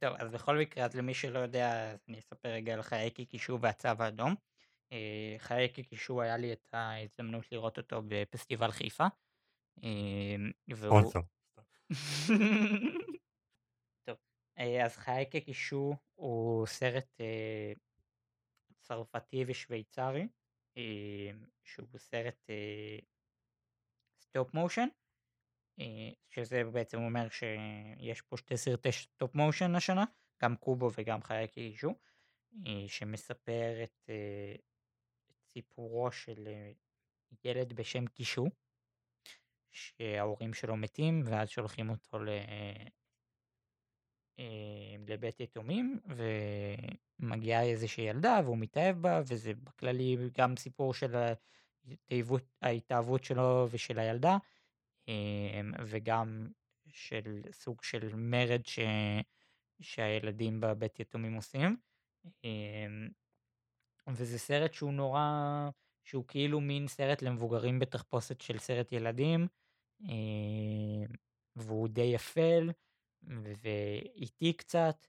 טוב, אז בכל מקרה, אז למי שלא יודע, אני אספר רגע על חיי קיקישו והצו האדום. אה, חיי קיקישו היה לי את ההזדמנות לראות אותו בפסטיבל חיפה. אה, והוא... טוב, אה, אז חיי כקישוא הוא סרט צרפתי ושוויצרי, שהוא סרט סטופ מושן. אה, שזה בעצם אומר שיש פה שתי סרטי סטופ מושן השנה, גם קובו וגם חיי כקישוא, אה, שמספר את, אה, את סיפורו של ילד בשם קישו, שההורים שלו מתים ואז שולחים אותו ל... לבית יתומים ומגיעה איזושהי ילדה והוא מתאהב בה וזה בכללי גם סיפור של ההתאהבות, שלו ושל הילדה וגם של סוג של מרד ש... שהילדים בבית יתומים עושים. אמ, וזה סרט שהוא נורא, שהוא כאילו מין סרט למבוגרים בתחפושת של סרט ילדים, אמ, והוא די אפל, ואיטי קצת.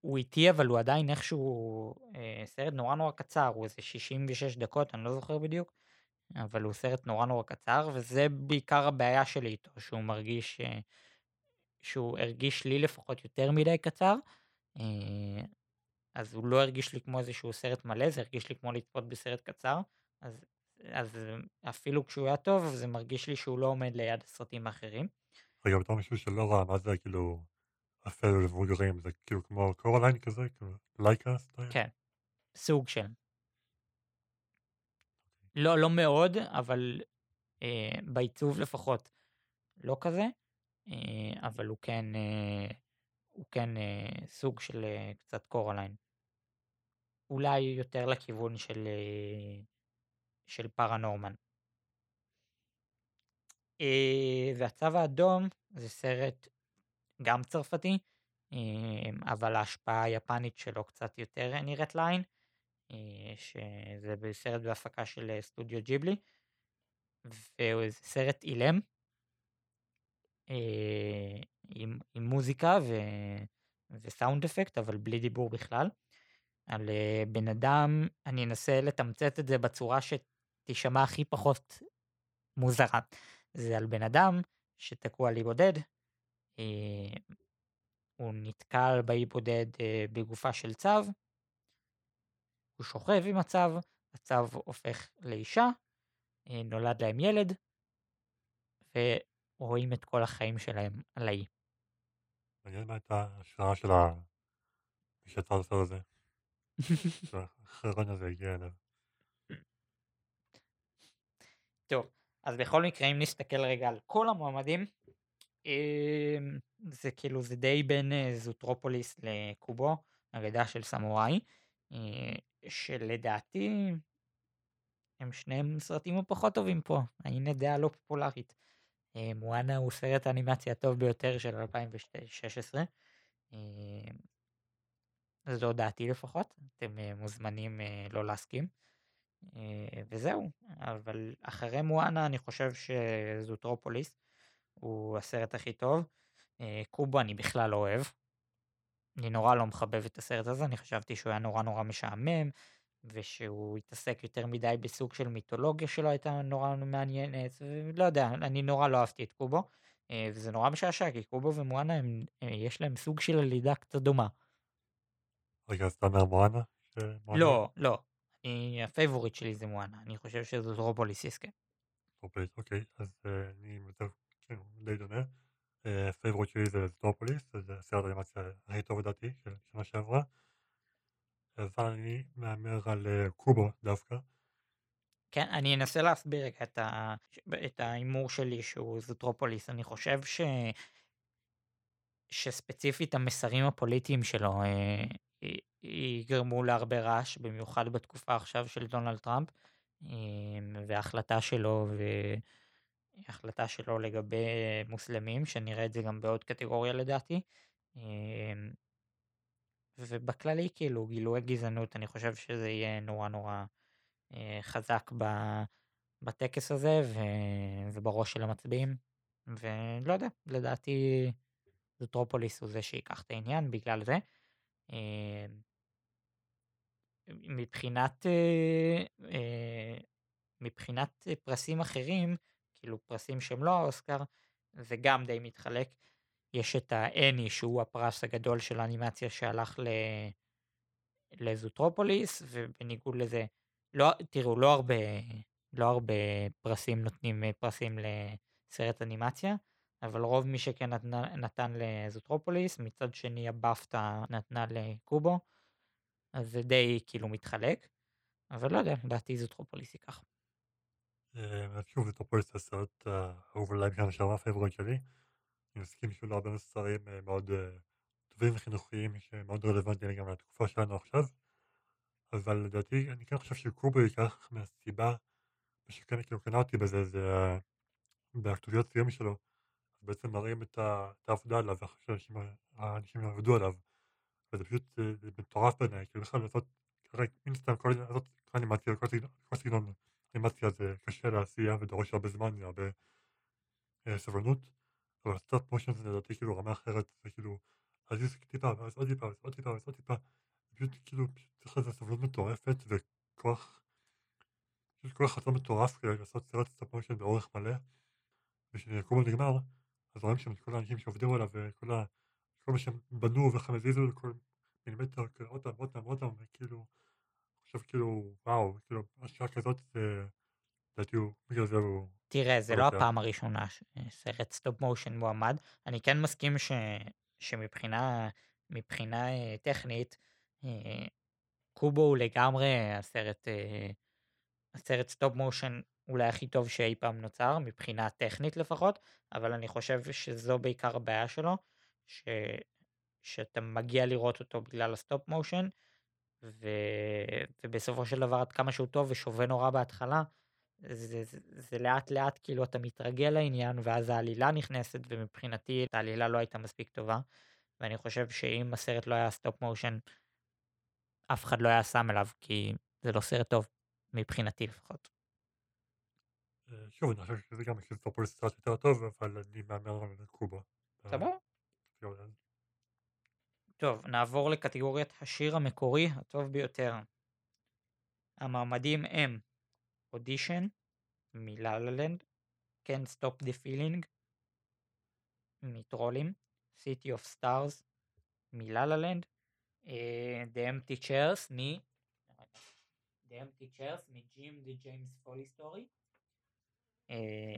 הוא איטי אבל הוא עדיין איכשהו אה, סרט נורא נורא קצר, הוא איזה 66 דקות, אני לא זוכר בדיוק. אבל הוא סרט נורא נורא קצר, וזה בעיקר הבעיה שלי איתו, שהוא מרגיש, אה, שהוא הרגיש לי לפחות יותר מדי קצר, אה, אז הוא לא הרגיש לי כמו איזשהו סרט מלא, זה הרגיש לי כמו לצפות בסרט קצר, אז, אז אפילו כשהוא היה טוב, זה מרגיש לי שהוא לא עומד ליד הסרטים האחרים.
רגע, בתור מישהו שלא ראה, מה זה כאילו אפל למבוגרים? זה כאילו כמו קורליין כזה? כאילו לייקה סטייל?
כן, סוג של. לא, לא מאוד, אבל אה, בעיצוב לפחות לא כזה. אה, אבל הוא כן, אה, הוא כן אה, סוג של קצת קורליין. אולי יותר לכיוון של, אה, של פרנורמן. אה, והצו האדום זה סרט גם צרפתי, אה, אבל ההשפעה היפנית שלו קצת יותר נראית לעין, אה, שזה סרט בהפקה של סטודיו ג'יבלי, וזה סרט אילם, עם, עם מוזיקה ו, וסאונד אפקט, אבל בלי דיבור בכלל, על בן אדם, אני אנסה לתמצת את זה בצורה שתישמע הכי פחות מוזרה. זה על בן אדם שתקוע על אי בודד, אה, הוא נתקל באי בודד אה, בגופה של צו, הוא שוכב עם הצו, הצו הופך לאישה, אה, נולד להם ילד, ורואים את כל החיים שלהם על האי.
מעניין מה הייתה ההשראה של ה... מי שיצר את הסרט הזה. שהחרון הזה הגיע אליו.
טוב, אז בכל מקרה אם נסתכל רגע על כל המועמדים, אמ, זה כאילו זה די בין אה, זוטרופוליס לקובו, אגדה של סמוראי, אה, שלדעתי הם שניהם סרטים הפחות טובים פה, הנה דעה לא פופולרית. אה, מואנה הוא סרט האנימציה הטוב ביותר של 2016. זו דעתי לפחות, אתם מוזמנים לא להסכים. וזהו, אבל אחרי מואנה אני חושב שזוטרופוליס הוא הסרט הכי טוב. קובו אני בכלל לא אוהב. אני נורא לא מחבב את הסרט הזה, אני חשבתי שהוא היה נורא נורא משעמם, ושהוא התעסק יותר מדי בסוג של מיתולוגיה שלו הייתה נורא מעניינת, ולא יודע, אני נורא לא אהבתי את קובו, וזה נורא משעשע, כי קובו ומואנה הם, יש להם סוג של עלילה קצת דומה.
רגע, אז אתה אומר מואנה?
לא, לא. ה favorite שלי זה מואנה, אני חושב שזוטרופוליס יזכה.
זוטרופוליס, אוקיי, אז אה, אני יותר, כן, די דומה. ה favorite שלי זה זוטרופוליס, זה הסרט האנימציה הכי טוב לדעתי של שנה שעברה. אבל אני מהמר על אה, קובו דווקא.
כן, אני אנסה להסביר את, ה... את ההימור שלי שהוא זוטרופוליס. אני חושב ש... שספציפית המסרים הפוליטיים שלו אה, יגרמו להרבה רעש, במיוחד בתקופה עכשיו של דונלד טראמפ, אה, וההחלטה שלו, והחלטה שלו לגבי מוסלמים, שנראה את זה גם בעוד קטגוריה לדעתי. אה, ובכללי כאילו גילוי גזענות אני חושב שזה יהיה נורא נורא אה, חזק בטקס הזה ובראש של המצביעים ולא יודע לדעתי זוטרופוליס הוא זה שיקח את העניין בגלל זה. אה, מבחינת אה, אה, מבחינת פרסים אחרים כאילו פרסים שהם לא האוסקר זה גם די מתחלק. יש את האני שהוא הפרס הגדול של האנימציה שהלך ל... לזוטרופוליס ובניגוד לזה לא תראו לא הרבה לא הרבה פרסים נותנים פרסים לסרט אנימציה אבל רוב מי שכן נתן, נתן לזוטרופוליס מצד שני הבפטה נתנה לקובו אז זה די כאילו מתחלק אבל לא יודע לדעתי זוטרופוליס ייקח.
אה, שוב זוטרופוליס זה הסרט האהוב עליי מכאן שעברה פייבורית שלי. אני מסכים שהוא לא הרבה מסרים אה, מאוד אה, טובים וחינוכיים שמאוד רלוונטיים גם לתקופה שלנו עכשיו. אבל לדעתי אני כן חושב שקובו ייקח מהסיבה שכן כאילו קנה אותי בזה זה בכתוביות סיום שלו. בעצם מראים את העבודה עליו ואחרי שאנשים עבדו עליו. וזה פשוט מטורף בעיניי כאילו בכלל לעשות הרי מן סתם כל אנימציה כל סגנון אנימציה זה קשה לעשייה ודורש הרבה זמן והרבה אה, סבלנות. אבל סטאפ מושן זה לדעתי כאילו רמה אחרת זה כאילו להזיז טיפה ואז עוד טיפה ואז עוד טיפה ואז עוד טיפה פשוט כאילו צריך לזה סבלנות מטורפת וכוח פשוט כוח רצון מטורף כדי לעשות סרט סטאפ מושן באורך מלא וכשקובו נגמר אז רואים שם את כל האנשים שעובדים עליו וכל ה... כל מה שהם בנו ואיך הם הזיזו כל מילימטר עוד פעם עוד פעם עוד פעם וכאילו עכשיו כאילו וואו כאילו השקעה כזאת זה לדעתי הוא בגלל זה הוא
תראה, זה לא הפעם הראשונה שסרט סטופ מושן מועמד. אני כן מסכים ש... שמבחינה מבחינה אה, טכנית, אה, קובו הוא לגמרי הסרט, אה, הסרט סטופ מושן אולי הכי טוב שאי פעם נוצר, מבחינה טכנית לפחות, אבל אני חושב שזו בעיקר הבעיה שלו, ש... שאתה מגיע לראות אותו בגלל הסטופ מושן, ו... ובסופו של דבר עד כמה שהוא טוב ושווה נורא בהתחלה, זה, זה, זה לאט לאט כאילו אתה מתרגל לעניין ואז העלילה נכנסת ומבחינתי העלילה לא הייתה מספיק טובה ואני חושב שאם הסרט לא היה סטופ מושן אף אחד לא היה שם אליו כי זה לא סרט טוב מבחינתי לפחות.
אה, שוב, אני חושב שזה גם סטופוליס קצת יותר טוב, אבל אני מהמר על קובה.
סבבה? טוב, נעבור לקטגוריית השיר המקורי הטוב ביותר. המעמדים הם אודישן מלה-לה-לנד, Can't Stop the Feeling מטרולים, City of Stars מלה-לה-לנד, אה, The Empty Chairs מ... The Empty Chairs מ Jim: The James Foley Story,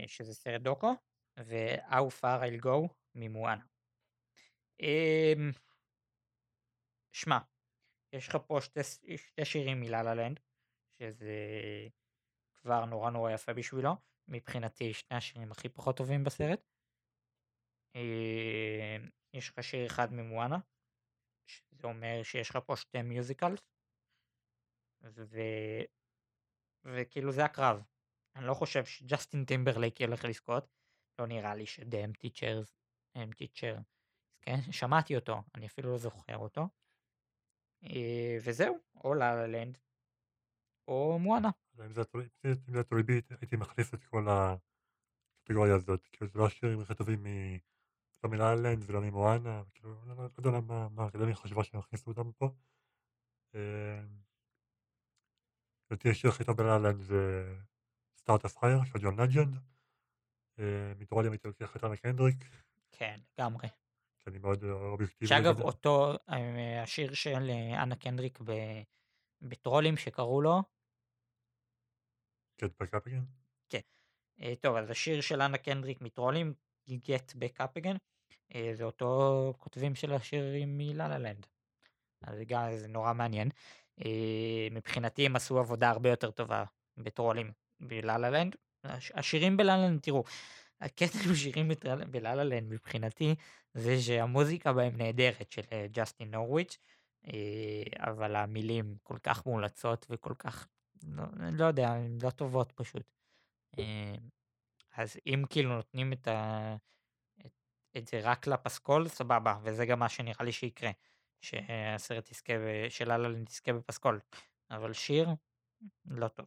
שזה סרט דוקו, ו-How Far I'll Go ממואנה. אמ, שמע, יש לך פה שתי, שתי שירים מלה לה לנד, שזה כבר נורא נורא יפה בשבילו, מבחינתי שני השירים הכי פחות טובים בסרט. אמ, יש לך שיר אחד ממואנה, שזה אומר שיש לך פה שתי musicals, ו... וכאילו זה הקרב. אני לא חושב שג'סטין טימברלייק ילך לזכות, לא נראה לי ש-The Empty Chairs, Empty Chair, כן? שמעתי אותו, אני אפילו לא זוכר אותו. אה, וזהו, או לה לה לנד, או מואנה.
אם זה תלוי בי, הייתי מחליף את כל הקטגוריה הזאת, כאילו זה לא השירים הכי טובים לא מלה לנד ולא ממואנה, כאילו, לא, לא, יודע למה, מה האקדמיה חשבה שהם הכניסו אותם פה. אה, לדעתי השיר הכי טוב בלה לנד זה סטארט אף חייר של ג'ון לג'נד. מטרולים הייתי לוקח את אנה קנדריק.
כן, לגמרי.
שאני מאוד אובייקטיבי.
שאגב, אותו, השיר של אנה קנדריק בטרולים שקראו לו.
Get back up again?
כן. טוב, אז השיר של אנה קנדריק מטרולים, Get back up again, זה אותו כותבים של השירים מלה לנד. אז גם זה נורא מעניין. מבחינתי הם עשו עבודה הרבה יותר טובה בטרולים בלה לנד. השירים בלה לנד, תראו, הקטע עם שירים בלה לנד מבחינתי זה שהמוזיקה בהם נהדרת של ג'סטין נורוויץ', אבל המילים כל כך מולצות וכל כך, לא, לא יודע, הן לא טובות פשוט. אז אם כאילו נותנים את, ה... את, את זה רק לפסקול, סבבה, וזה גם מה שנראה לי שיקרה, שהסרט יזכה, של אללן יזכה בפסקול, אבל שיר, לא טוב.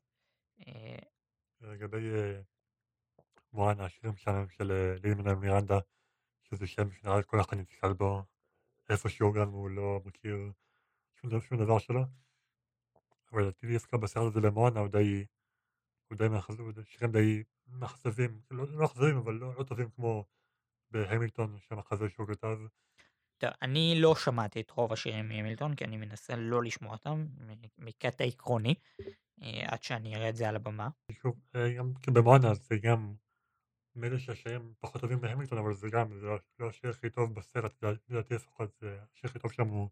לגבי מואנה, השירים שלנו של לימנה מירנדה, שזה שם שנראה כל אחד נתקל בו, איפשהו גם הוא לא מכיר שום דבר, שום דבר שלו. אבל לדעתי דווקא בסרט הזה במואנה הוא די, הוא די מאכזב, שירים די מאכזבים, לא, לא מאכזבים אבל לא, לא טובים כמו בהמילטון שהמחזה שהוא כתב.
טוב, אני לא שמעתי את רוב השירים מהמילטון כי אני מנסה לא לשמוע אותם מקטע עקרוני עד שאני אראה את זה על הבמה.
שוב, גם במואנה זה גם מילא שהשירים פחות טובים בהמילטון, אבל זה גם, זה לא השיר הכי טוב בסרט, לדעתי לפחות, זה השיר הכי טוב שם הוא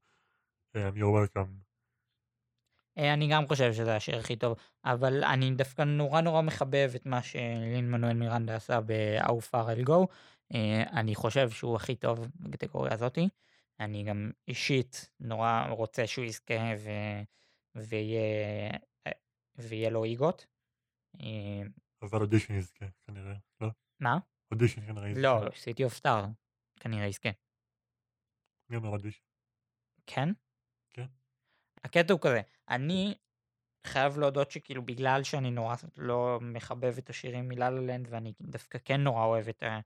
um, You're Welcome.
אני גם חושב שזה השיר הכי טוב, אבל אני דווקא נורא נורא מחבב את מה שלין מנואל מירנדה עשה ב-How far I'll go. אני חושב שהוא הכי טוב בקטגוריה הזאתי. אני גם אישית נורא רוצה שהוא יזכה ו... ויהיה... ויהיה לו EGOT.
אבל אודישן יזכה כנראה, לא?
מה?
אודישן כנראה יזכה.
לא, City of Stars כנראה יזכה.
מי אומר אודישן?
כן?
כן.
הקטע הוא כזה, אני חייב להודות שכאילו בגלל שאני נורא לא מחבב את השירים מלה לה לנד ואני דווקא כן נורא אוהב את, ה,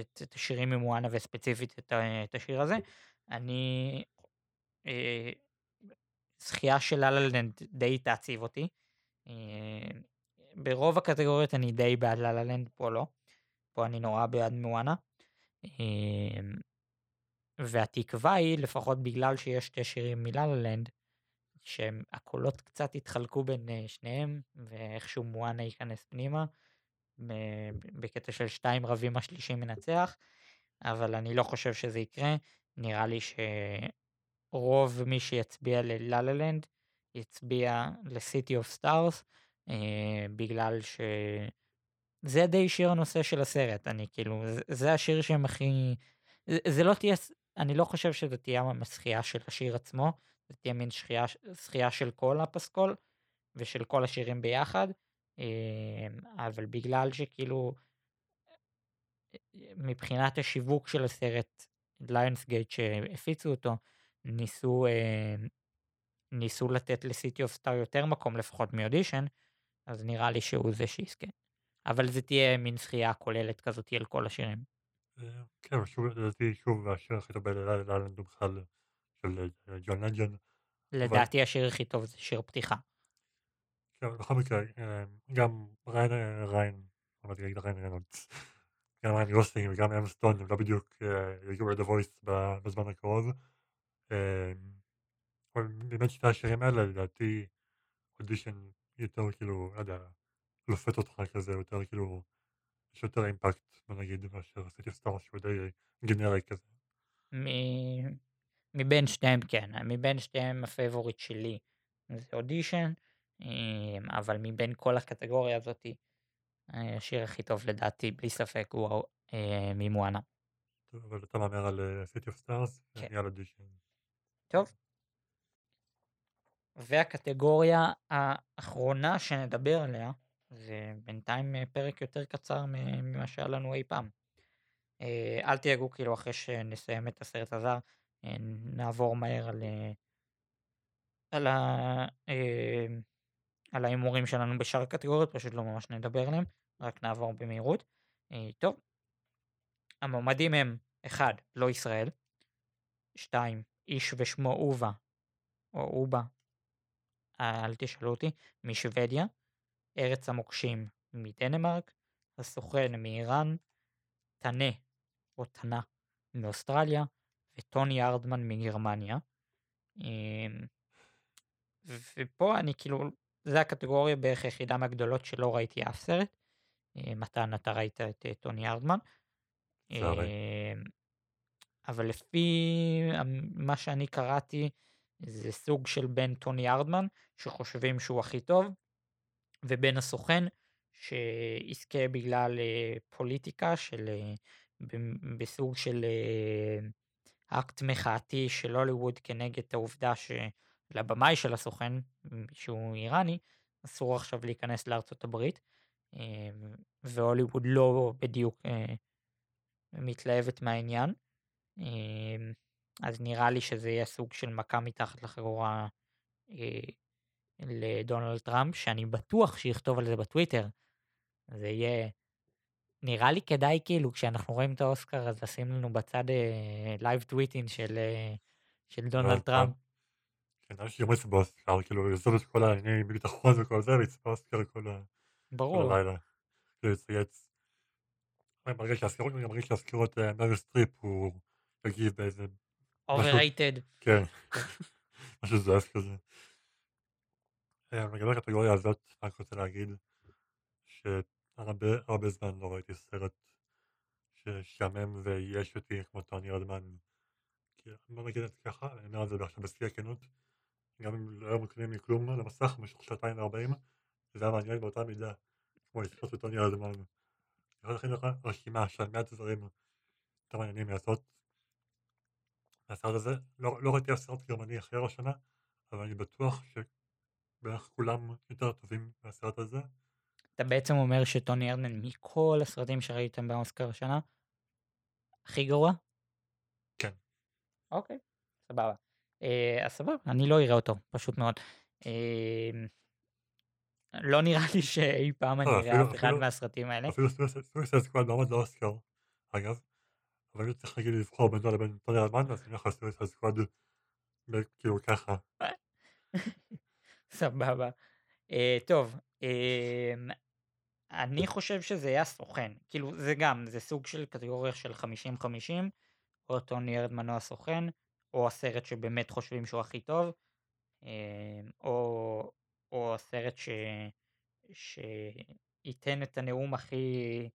את, את השירים ממואנה וספציפית את, ה, את השיר הזה, אני... אה, זכייה של לה לנד די תעציב אותי. אה, ברוב הקטגוריות אני די בעד לה לנד, פה לא. פה אני נורא בעד מואנה. אמ, והתקווה היא, לפחות בגלל שיש שתי שירים מלה לנד, שהקולות קצת התחלקו בין אה, שניהם, ואיכשהו מואנה ייכנס פנימה, בקטע של שתיים רבים השלישי מנצח, אבל אני לא חושב שזה יקרה, נראה לי שרוב מי שיצביע ללה לה לנד יצביע ל City of Stars, בגלל שזה די שיר הנושא של הסרט, אני כאילו, זה, זה השיר שהם הכי... זה, זה לא תהיה אני לא חושב שזו תהיה זכייה של השיר עצמו, זו תהיה מין זכייה של כל הפסקול ושל כל השירים ביחד, אבל בגלל שכאילו מבחינת השיווק של הסרט ליונסגייט שהפיצו אותו, ניסו, ניסו לתת לסיטי אוף סטאר יותר מקום לפחות מאודישן, אז נראה לי שהוא זה שיזכה. אבל זה תהיה מין זכייה כוללת כזאת על כל השירים.
כן, שוב, לדעתי, שוב, השיר הכי טוב בלילה הוא בכלל של ג'ון לג'נד.
לדעתי השיר הכי טוב זה שיר פתיחה.
כן, בכל מקרה, גם ראיין, ראיין, אמרתי להגיד ראיין ריינולדס, גם ראיין גוסלינג וגם אמה סטון הם לא בדיוק יגיעו ל The Voice בזמן הקרוב. אבל באמת שני השירים האלה לדעתי אודישן יותר כאילו, לא יודע, לופת אותך כזה, יותר כאילו, יש יותר אימפקט, בוא נגיד, מאשר City of Stars שהוא די גנרי כזה.
מבין שתיהם כן, מבין שתיהם ה favorite שלי זה אודישן, אבל מבין כל הקטגוריה הזאת, השיר הכי טוב לדעתי, בלי ספק, הוא ממואנה.
טוב, אבל אתה מהמר על City of Stars, אני על אודישן.
טוב. והקטגוריה האחרונה שנדבר עליה, זה בינתיים פרק יותר קצר ממה שהיה לנו אי פעם. אל תיאגו כאילו אחרי שנסיים את הסרט הזר, נעבור מהר על, על, על ההימורים שלנו בשאר הקטגוריות, פשוט לא ממש נדבר עליהם, רק נעבור במהירות. טוב, המועמדים הם 1. לא ישראל 2. איש ושמו אובה, או אובה, אל תשאלו אותי, משוודיה, ארץ המוקשים מדנמרק, הסוכן מאיראן, טנה או טנה מאוסטרליה, וטוני ארדמן מגרמניה. אמ, ופה אני כאילו, זה הקטגוריה בערך היחידה מהגדולות שלא ראיתי אף סרט. מתן, אתה ראית את טוני ארדמן. אמ, אבל לפי מה שאני קראתי, זה סוג של בין טוני ארדמן, שחושבים שהוא הכי טוב, ובין הסוכן, שיזכה בגלל פוליטיקה של, בסוג של אקט מחאתי של הוליווד כנגד העובדה שלבמאי של הסוכן, שהוא איראני, אסור עכשיו להיכנס לארצות הברית, והוליווד לא בדיוק מתלהבת מהעניין. אז נראה לי שזה יהיה סוג של מכה מתחת לחגורה אה, לדונלד טראמפ, שאני בטוח שיכתוב על זה בטוויטר. זה יהיה... נראה לי כדאי כאילו כשאנחנו רואים את האוסקר אז לשים לנו בצד live אה, tweeting של, אה, של דונלד טראמפ.
כן, אני שירמס באוסקר, כאילו לעשות את כל הענייני ביטחון וכל זה, לצפות באוסקר כל הלילה. כאילו לצייץ. ברגע שיזכירו את מריל סטריפ הוא יגיב באיזה
overrated.
כן, משהו זז כזה. אה, לגבי הקטגוריה הזאת, אני רוצה להגיד שהרבה זמן לא ראיתי סרט ששעמם וייאש אותי כמו טוני רדמן. בוא נגיד את זה ככה, אני אומר את זה עכשיו בשיא הכנות. גם אם לא היו מקנים לי כלום על המסך במשך שעתיים וארבעים, זה היה מעניין באותה מידה כמו לצפות בטוני רדמן. אני יכול להכין לך רשימה של מעט דברים יותר מעניינים לעשות מהסרט הזה, לא, לא ראיתי אף סרט גרמני אחר השנה, אבל אני בטוח שבערך כולם יותר טובים מהסרט הזה.
אתה בעצם אומר שטוני ארדמן מכל הסרטים שראיתם באוסקר השנה, הכי גרוע?
כן.
אוקיי, סבבה. אה, אז סבבה, אני לא אראה אותו, פשוט מאוד. אה, לא נראה לי שאי פעם אני אראה אף אחד מהסרטים האלה.
אפילו סויסד סקוואד לא עמד לאוסקר, אגב. אבל אני צריך להגיד לבחור בין זה לבין טוני אלמן, אז אני הולך לעשות את הסקוואד כאילו ככה.
סבבה. אה, טוב, אה, אני חושב שזה יהיה הסוכן. כאילו, זה גם, זה סוג של קטגוריה של 50-50, או טוני ארדמן או הסוכן, או הסרט שבאמת חושבים שהוא הכי טוב, אה, או, או הסרט ש... שייתן את הנאום הכי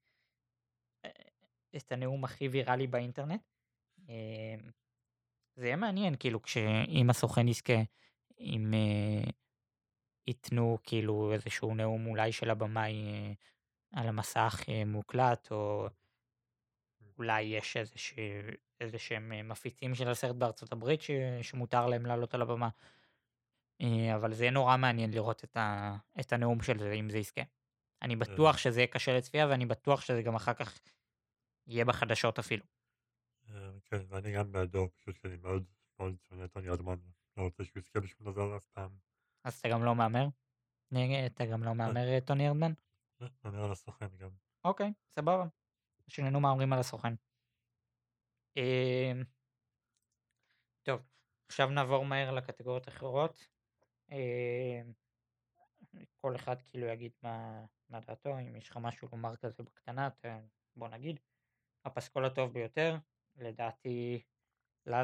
את הנאום הכי ויראלי באינטרנט. אמ, זה יהיה מעניין כאילו כשאם הסוכן יזכה אם uh, ייתנו כאילו איזשהו נאום אולי של הבמאי uh, על המסך uh, מוקלט או אולי יש איזה שהם אה, מפיצים של הסרט בארצות הברית ש... שמותר להם לעלות על הבמה. אה, אבל זה יהיה נורא מעניין לראות את, ה... את הנאום של זה, אם זה יזכה. אני בטוח שזה יהיה קשה לצפייה, ואני בטוח שזה גם אחר כך יהיה בחדשות אפילו.
כן, ואני גם בעדו, פשוט כי אני מאוד מאוד שונא את טוני ארדמן, לא רוצה שהוא יזכה בשום דבר אף פעם.
אז אתה גם לא מהמר? אתה גם לא מהמר טוני ארדמן?
לא, מהמר על הסוכן גם.
אוקיי, סבבה. שנינו מהמרים על הסוכן. אמ, טוב, עכשיו נעבור מהר לקטגוריות אחרות. אמ, כל אחד כאילו יגיד מה, מה דעתו, אם יש לך משהו לומר כזה בקטנה, בוא נגיד. הפסקול הטוב ביותר, לדעתי לה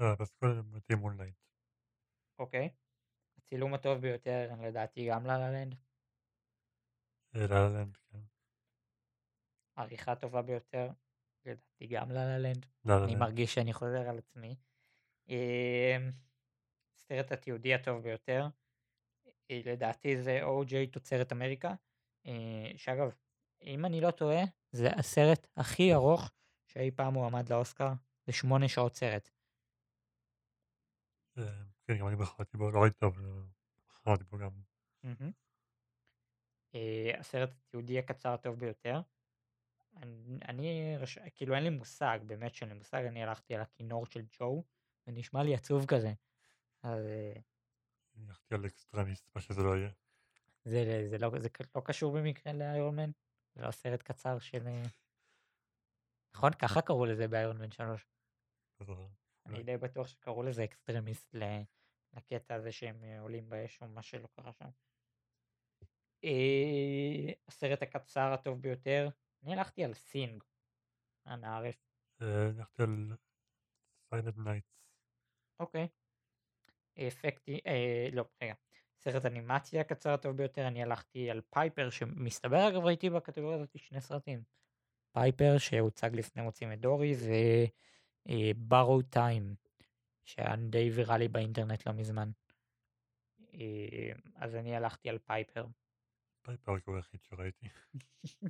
לה לנד.
הפסקול לדעתי מונלייט.
אוקיי. הצילום הטוב ביותר, לדעתי גם לה לנד.
לה לה לנד, כן.
עריכה טובה ביותר, לדעתי גם לה לנד. אני. מרגיש שאני חוזר על עצמי. הסרט התיעודי הטוב ביותר, אה, לדעתי זה או.ג'יי תוצרת אמריקה, אה, שאגב, אם אני לא טועה, זה הסרט הכי ארוך שאי פעם הועמד לאוסקר, זה שמונה שעות סרט.
אה, כן, גם אני בחרתי בו, לא ראיתי טוב, בחרתי בו גם.
אה, הסרט התיעודי הקצר הטוב ביותר. אני. כאילו אין לי מושג, באמת שאין לי מושג, אני הלכתי על הכינור של ג'ו, זה נשמע לי עצוב כזה. אז אה,
אני הלכתי על אקסטרמיסט, מה שזה לא יהיה.
זה, זה, לא, זה לא קשור במקרה לאיירון מן? זה לא סרט קצר של... נכון? ככה קראו לזה באיירון מן 3. אני די בטוח שקראו לזה Extremis לקטע הזה שהם אה, עולים באש או מה שלא קרה שם. אה, הסרט הקצר הטוב ביותר, אני הלכתי על Sing. אנא ערף.
אה, הלכתי על Silent Nights.
אוקיי. אפקטי, לא, רגע. סרט אנימציה הקצר הטוב ביותר, אני הלכתי על Piper, שמסתבר אגב ראיתי בקטגוריה הזאת שני סרטים. Piper שהוצג לפני מוצאים את דורי, ו Borrowed Time, שהיה די ויראלי באינטרנט לא מזמן. אה, אז אני הלכתי על Piper.
Piper הוא היחיד שראיתי.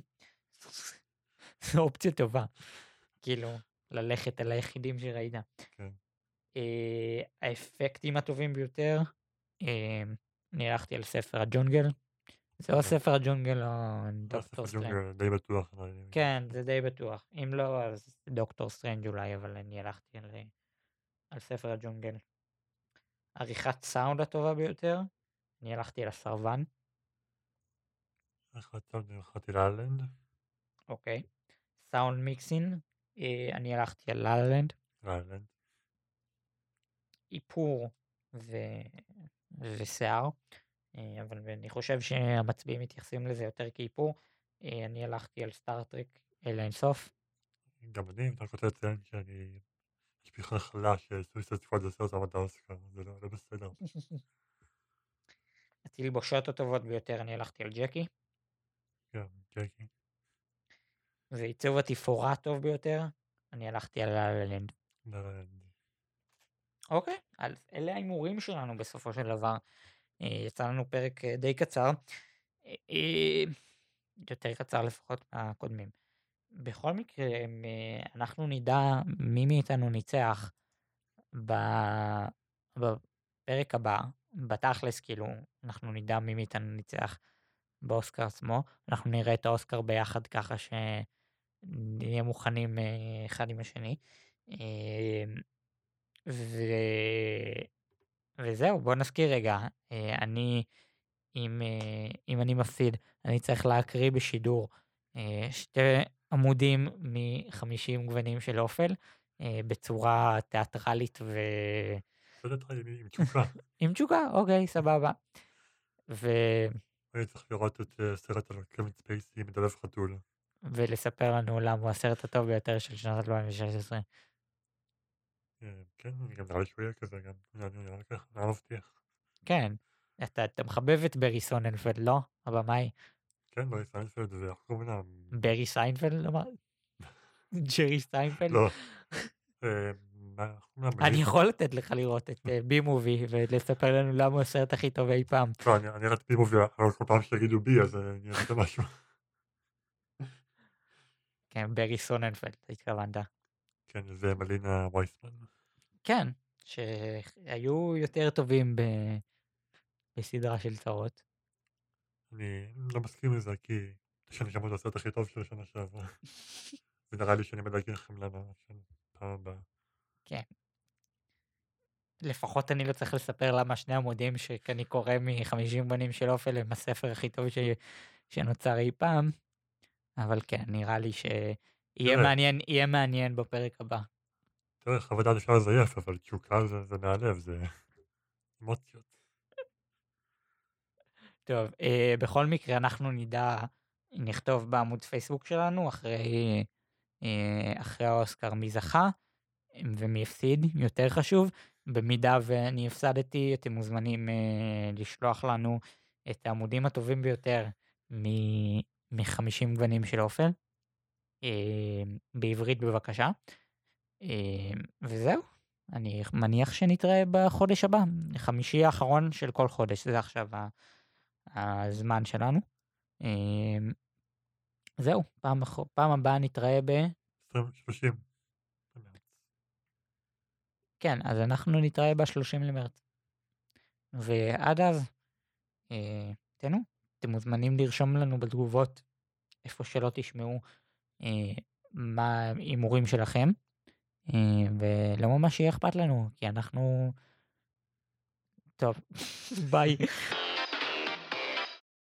זו אופציה טובה. כאילו, ללכת על היחידים שראית.
כן.
אה, האפקטים הטובים ביותר, אה, אני הלכתי על ספר הג'ונגל. זה או ספר הג'ונגל או דוקטור סטרנג'.
ג'ונגל די בטוח. לא.
כן, זה די בטוח. אם לא, אז דוקטור סטרנג' אולי, אבל אני הלכתי על, על ספר הג'ונגל. עריכת סאונד הטובה ביותר, אני הלכתי על הסרבן,
החלטתי הלכתי לה לה לנד.
אוקיי. sound mixing, אה, אני הלכתי על ללנד.
לאלנד.
איפור ו... ושיער, אבל אני חושב שהמצביעים מתייחסים לזה יותר כאיפור. אה, אני הלכתי על סטארטרק אל האינסוף.
גם אני, רק רוצה לציין שאני... יש בי חלחלה ש Suicide Squad זה סרט מועמד אוסקר, זה לא לא בסדר.
התלבושות הטובות ביותר, אני הלכתי על ג'קי.
גם ג'קי.
ועיצוב התפאורה הטוב ביותר, אני הלכתי על ללנד.
לאלנד.
אוקיי, אז אלה ההימורים שלנו בסופו של דבר. אה, יצא לנו פרק אה, די קצר, אה, יותר קצר לפחות מהקודמים. בכל מקרה, אנחנו נדע מי מאיתנו ניצח בפרק הבא, בתכלס כאילו, אנחנו נדע מי מאיתנו ניצח באוסקר עצמו, אנחנו נראה את האוסקר ביחד ככה שנהיה מוכנים אחד עם השני. ו... וזהו, בוא נזכיר רגע, אה, אני, אם, אה, אם אני מפסיד, אני צריך להקריא בשידור אה, שתי עמודים מ-50 גוונים של אופל, בצורה תיאטרלית ו...
לא עם תשוקה.
עם תשוקה, אוקיי, סבבה. ו...
אני צריך לראות את הסרט על קווין ספייסי מדבב חתול.
ולספר לנו למה הוא הסרט הטוב ביותר של שנת 2016.
אה, כן, אני גם נראה לי שהוא יהיה כזה גם. נראה לי ככה, מבטיח.
כן, אתה, אתה מחבב את ברי סוננפלד, לא? הבמאי.
כן, ברי סיינפלד זה איך קוראים לה?
ברי סיינפלד? אמר? ג'רי סיינפלד?
לא. אה?
אני? יכול לתת לך לראות את אה, Bee Movie ולספר לנו למה הוא הסרט הכי טוב אי פעם.
לא, אני אני רק Bee Movie, אבל כל פעם שיגידו bee אז אה, אני אעשה משהו.
כן, ברי סוננפלד התכוונת.
כן, זה מלינה וייסמן.
כן, שהיו יותר טובים ב... בסדרה של צרות.
אני לא מסכים לזה, כי שאני שמעתי את הסרט הכי טוב של השנה שעברה. ונראה לי שאני מדייק לכם למה פעם הבאה.
כן. לפחות אני לא צריך לספר למה שני עמודים שאני קורא מ-50 בנים של אופל הם הספר הכי טוב ש... שנוצר אי פעם. אבל כן, נראה לי שיהיה מעניין, יהיה מעניין בפרק הבא.
תראה, חוות דעת אפשר לזייף, אבל תשוקה זה, זה מהלב, זה אמוציות.
טוב, אה, בכל מקרה אנחנו נדע, נכתוב בעמוד פייסבוק שלנו אחרי, אה, אחרי האוסקר מי זכה ומי הפסיד, יותר חשוב. במידה ואני הפסדתי, אתם מוזמנים אה, לשלוח לנו את העמודים הטובים ביותר מ-50 גוונים של אופל, אה, בעברית בבקשה. אה, וזהו, אני מניח שנתראה בחודש הבא, חמישי האחרון של כל חודש, זה עכשיו הזמן שלנו. אה, זהו, פעם, פעם הבאה נתראה ב...
30.
כן, אז אנחנו נתראה ב-30 למרץ. ועד אז, אה, תנו, אתם מוזמנים לרשום לנו בתגובות, איפה שלא תשמעו, אה, מה ההימורים שלכם, ולא ממש יהיה אכפת לנו, כי אנחנו... טוב, ביי.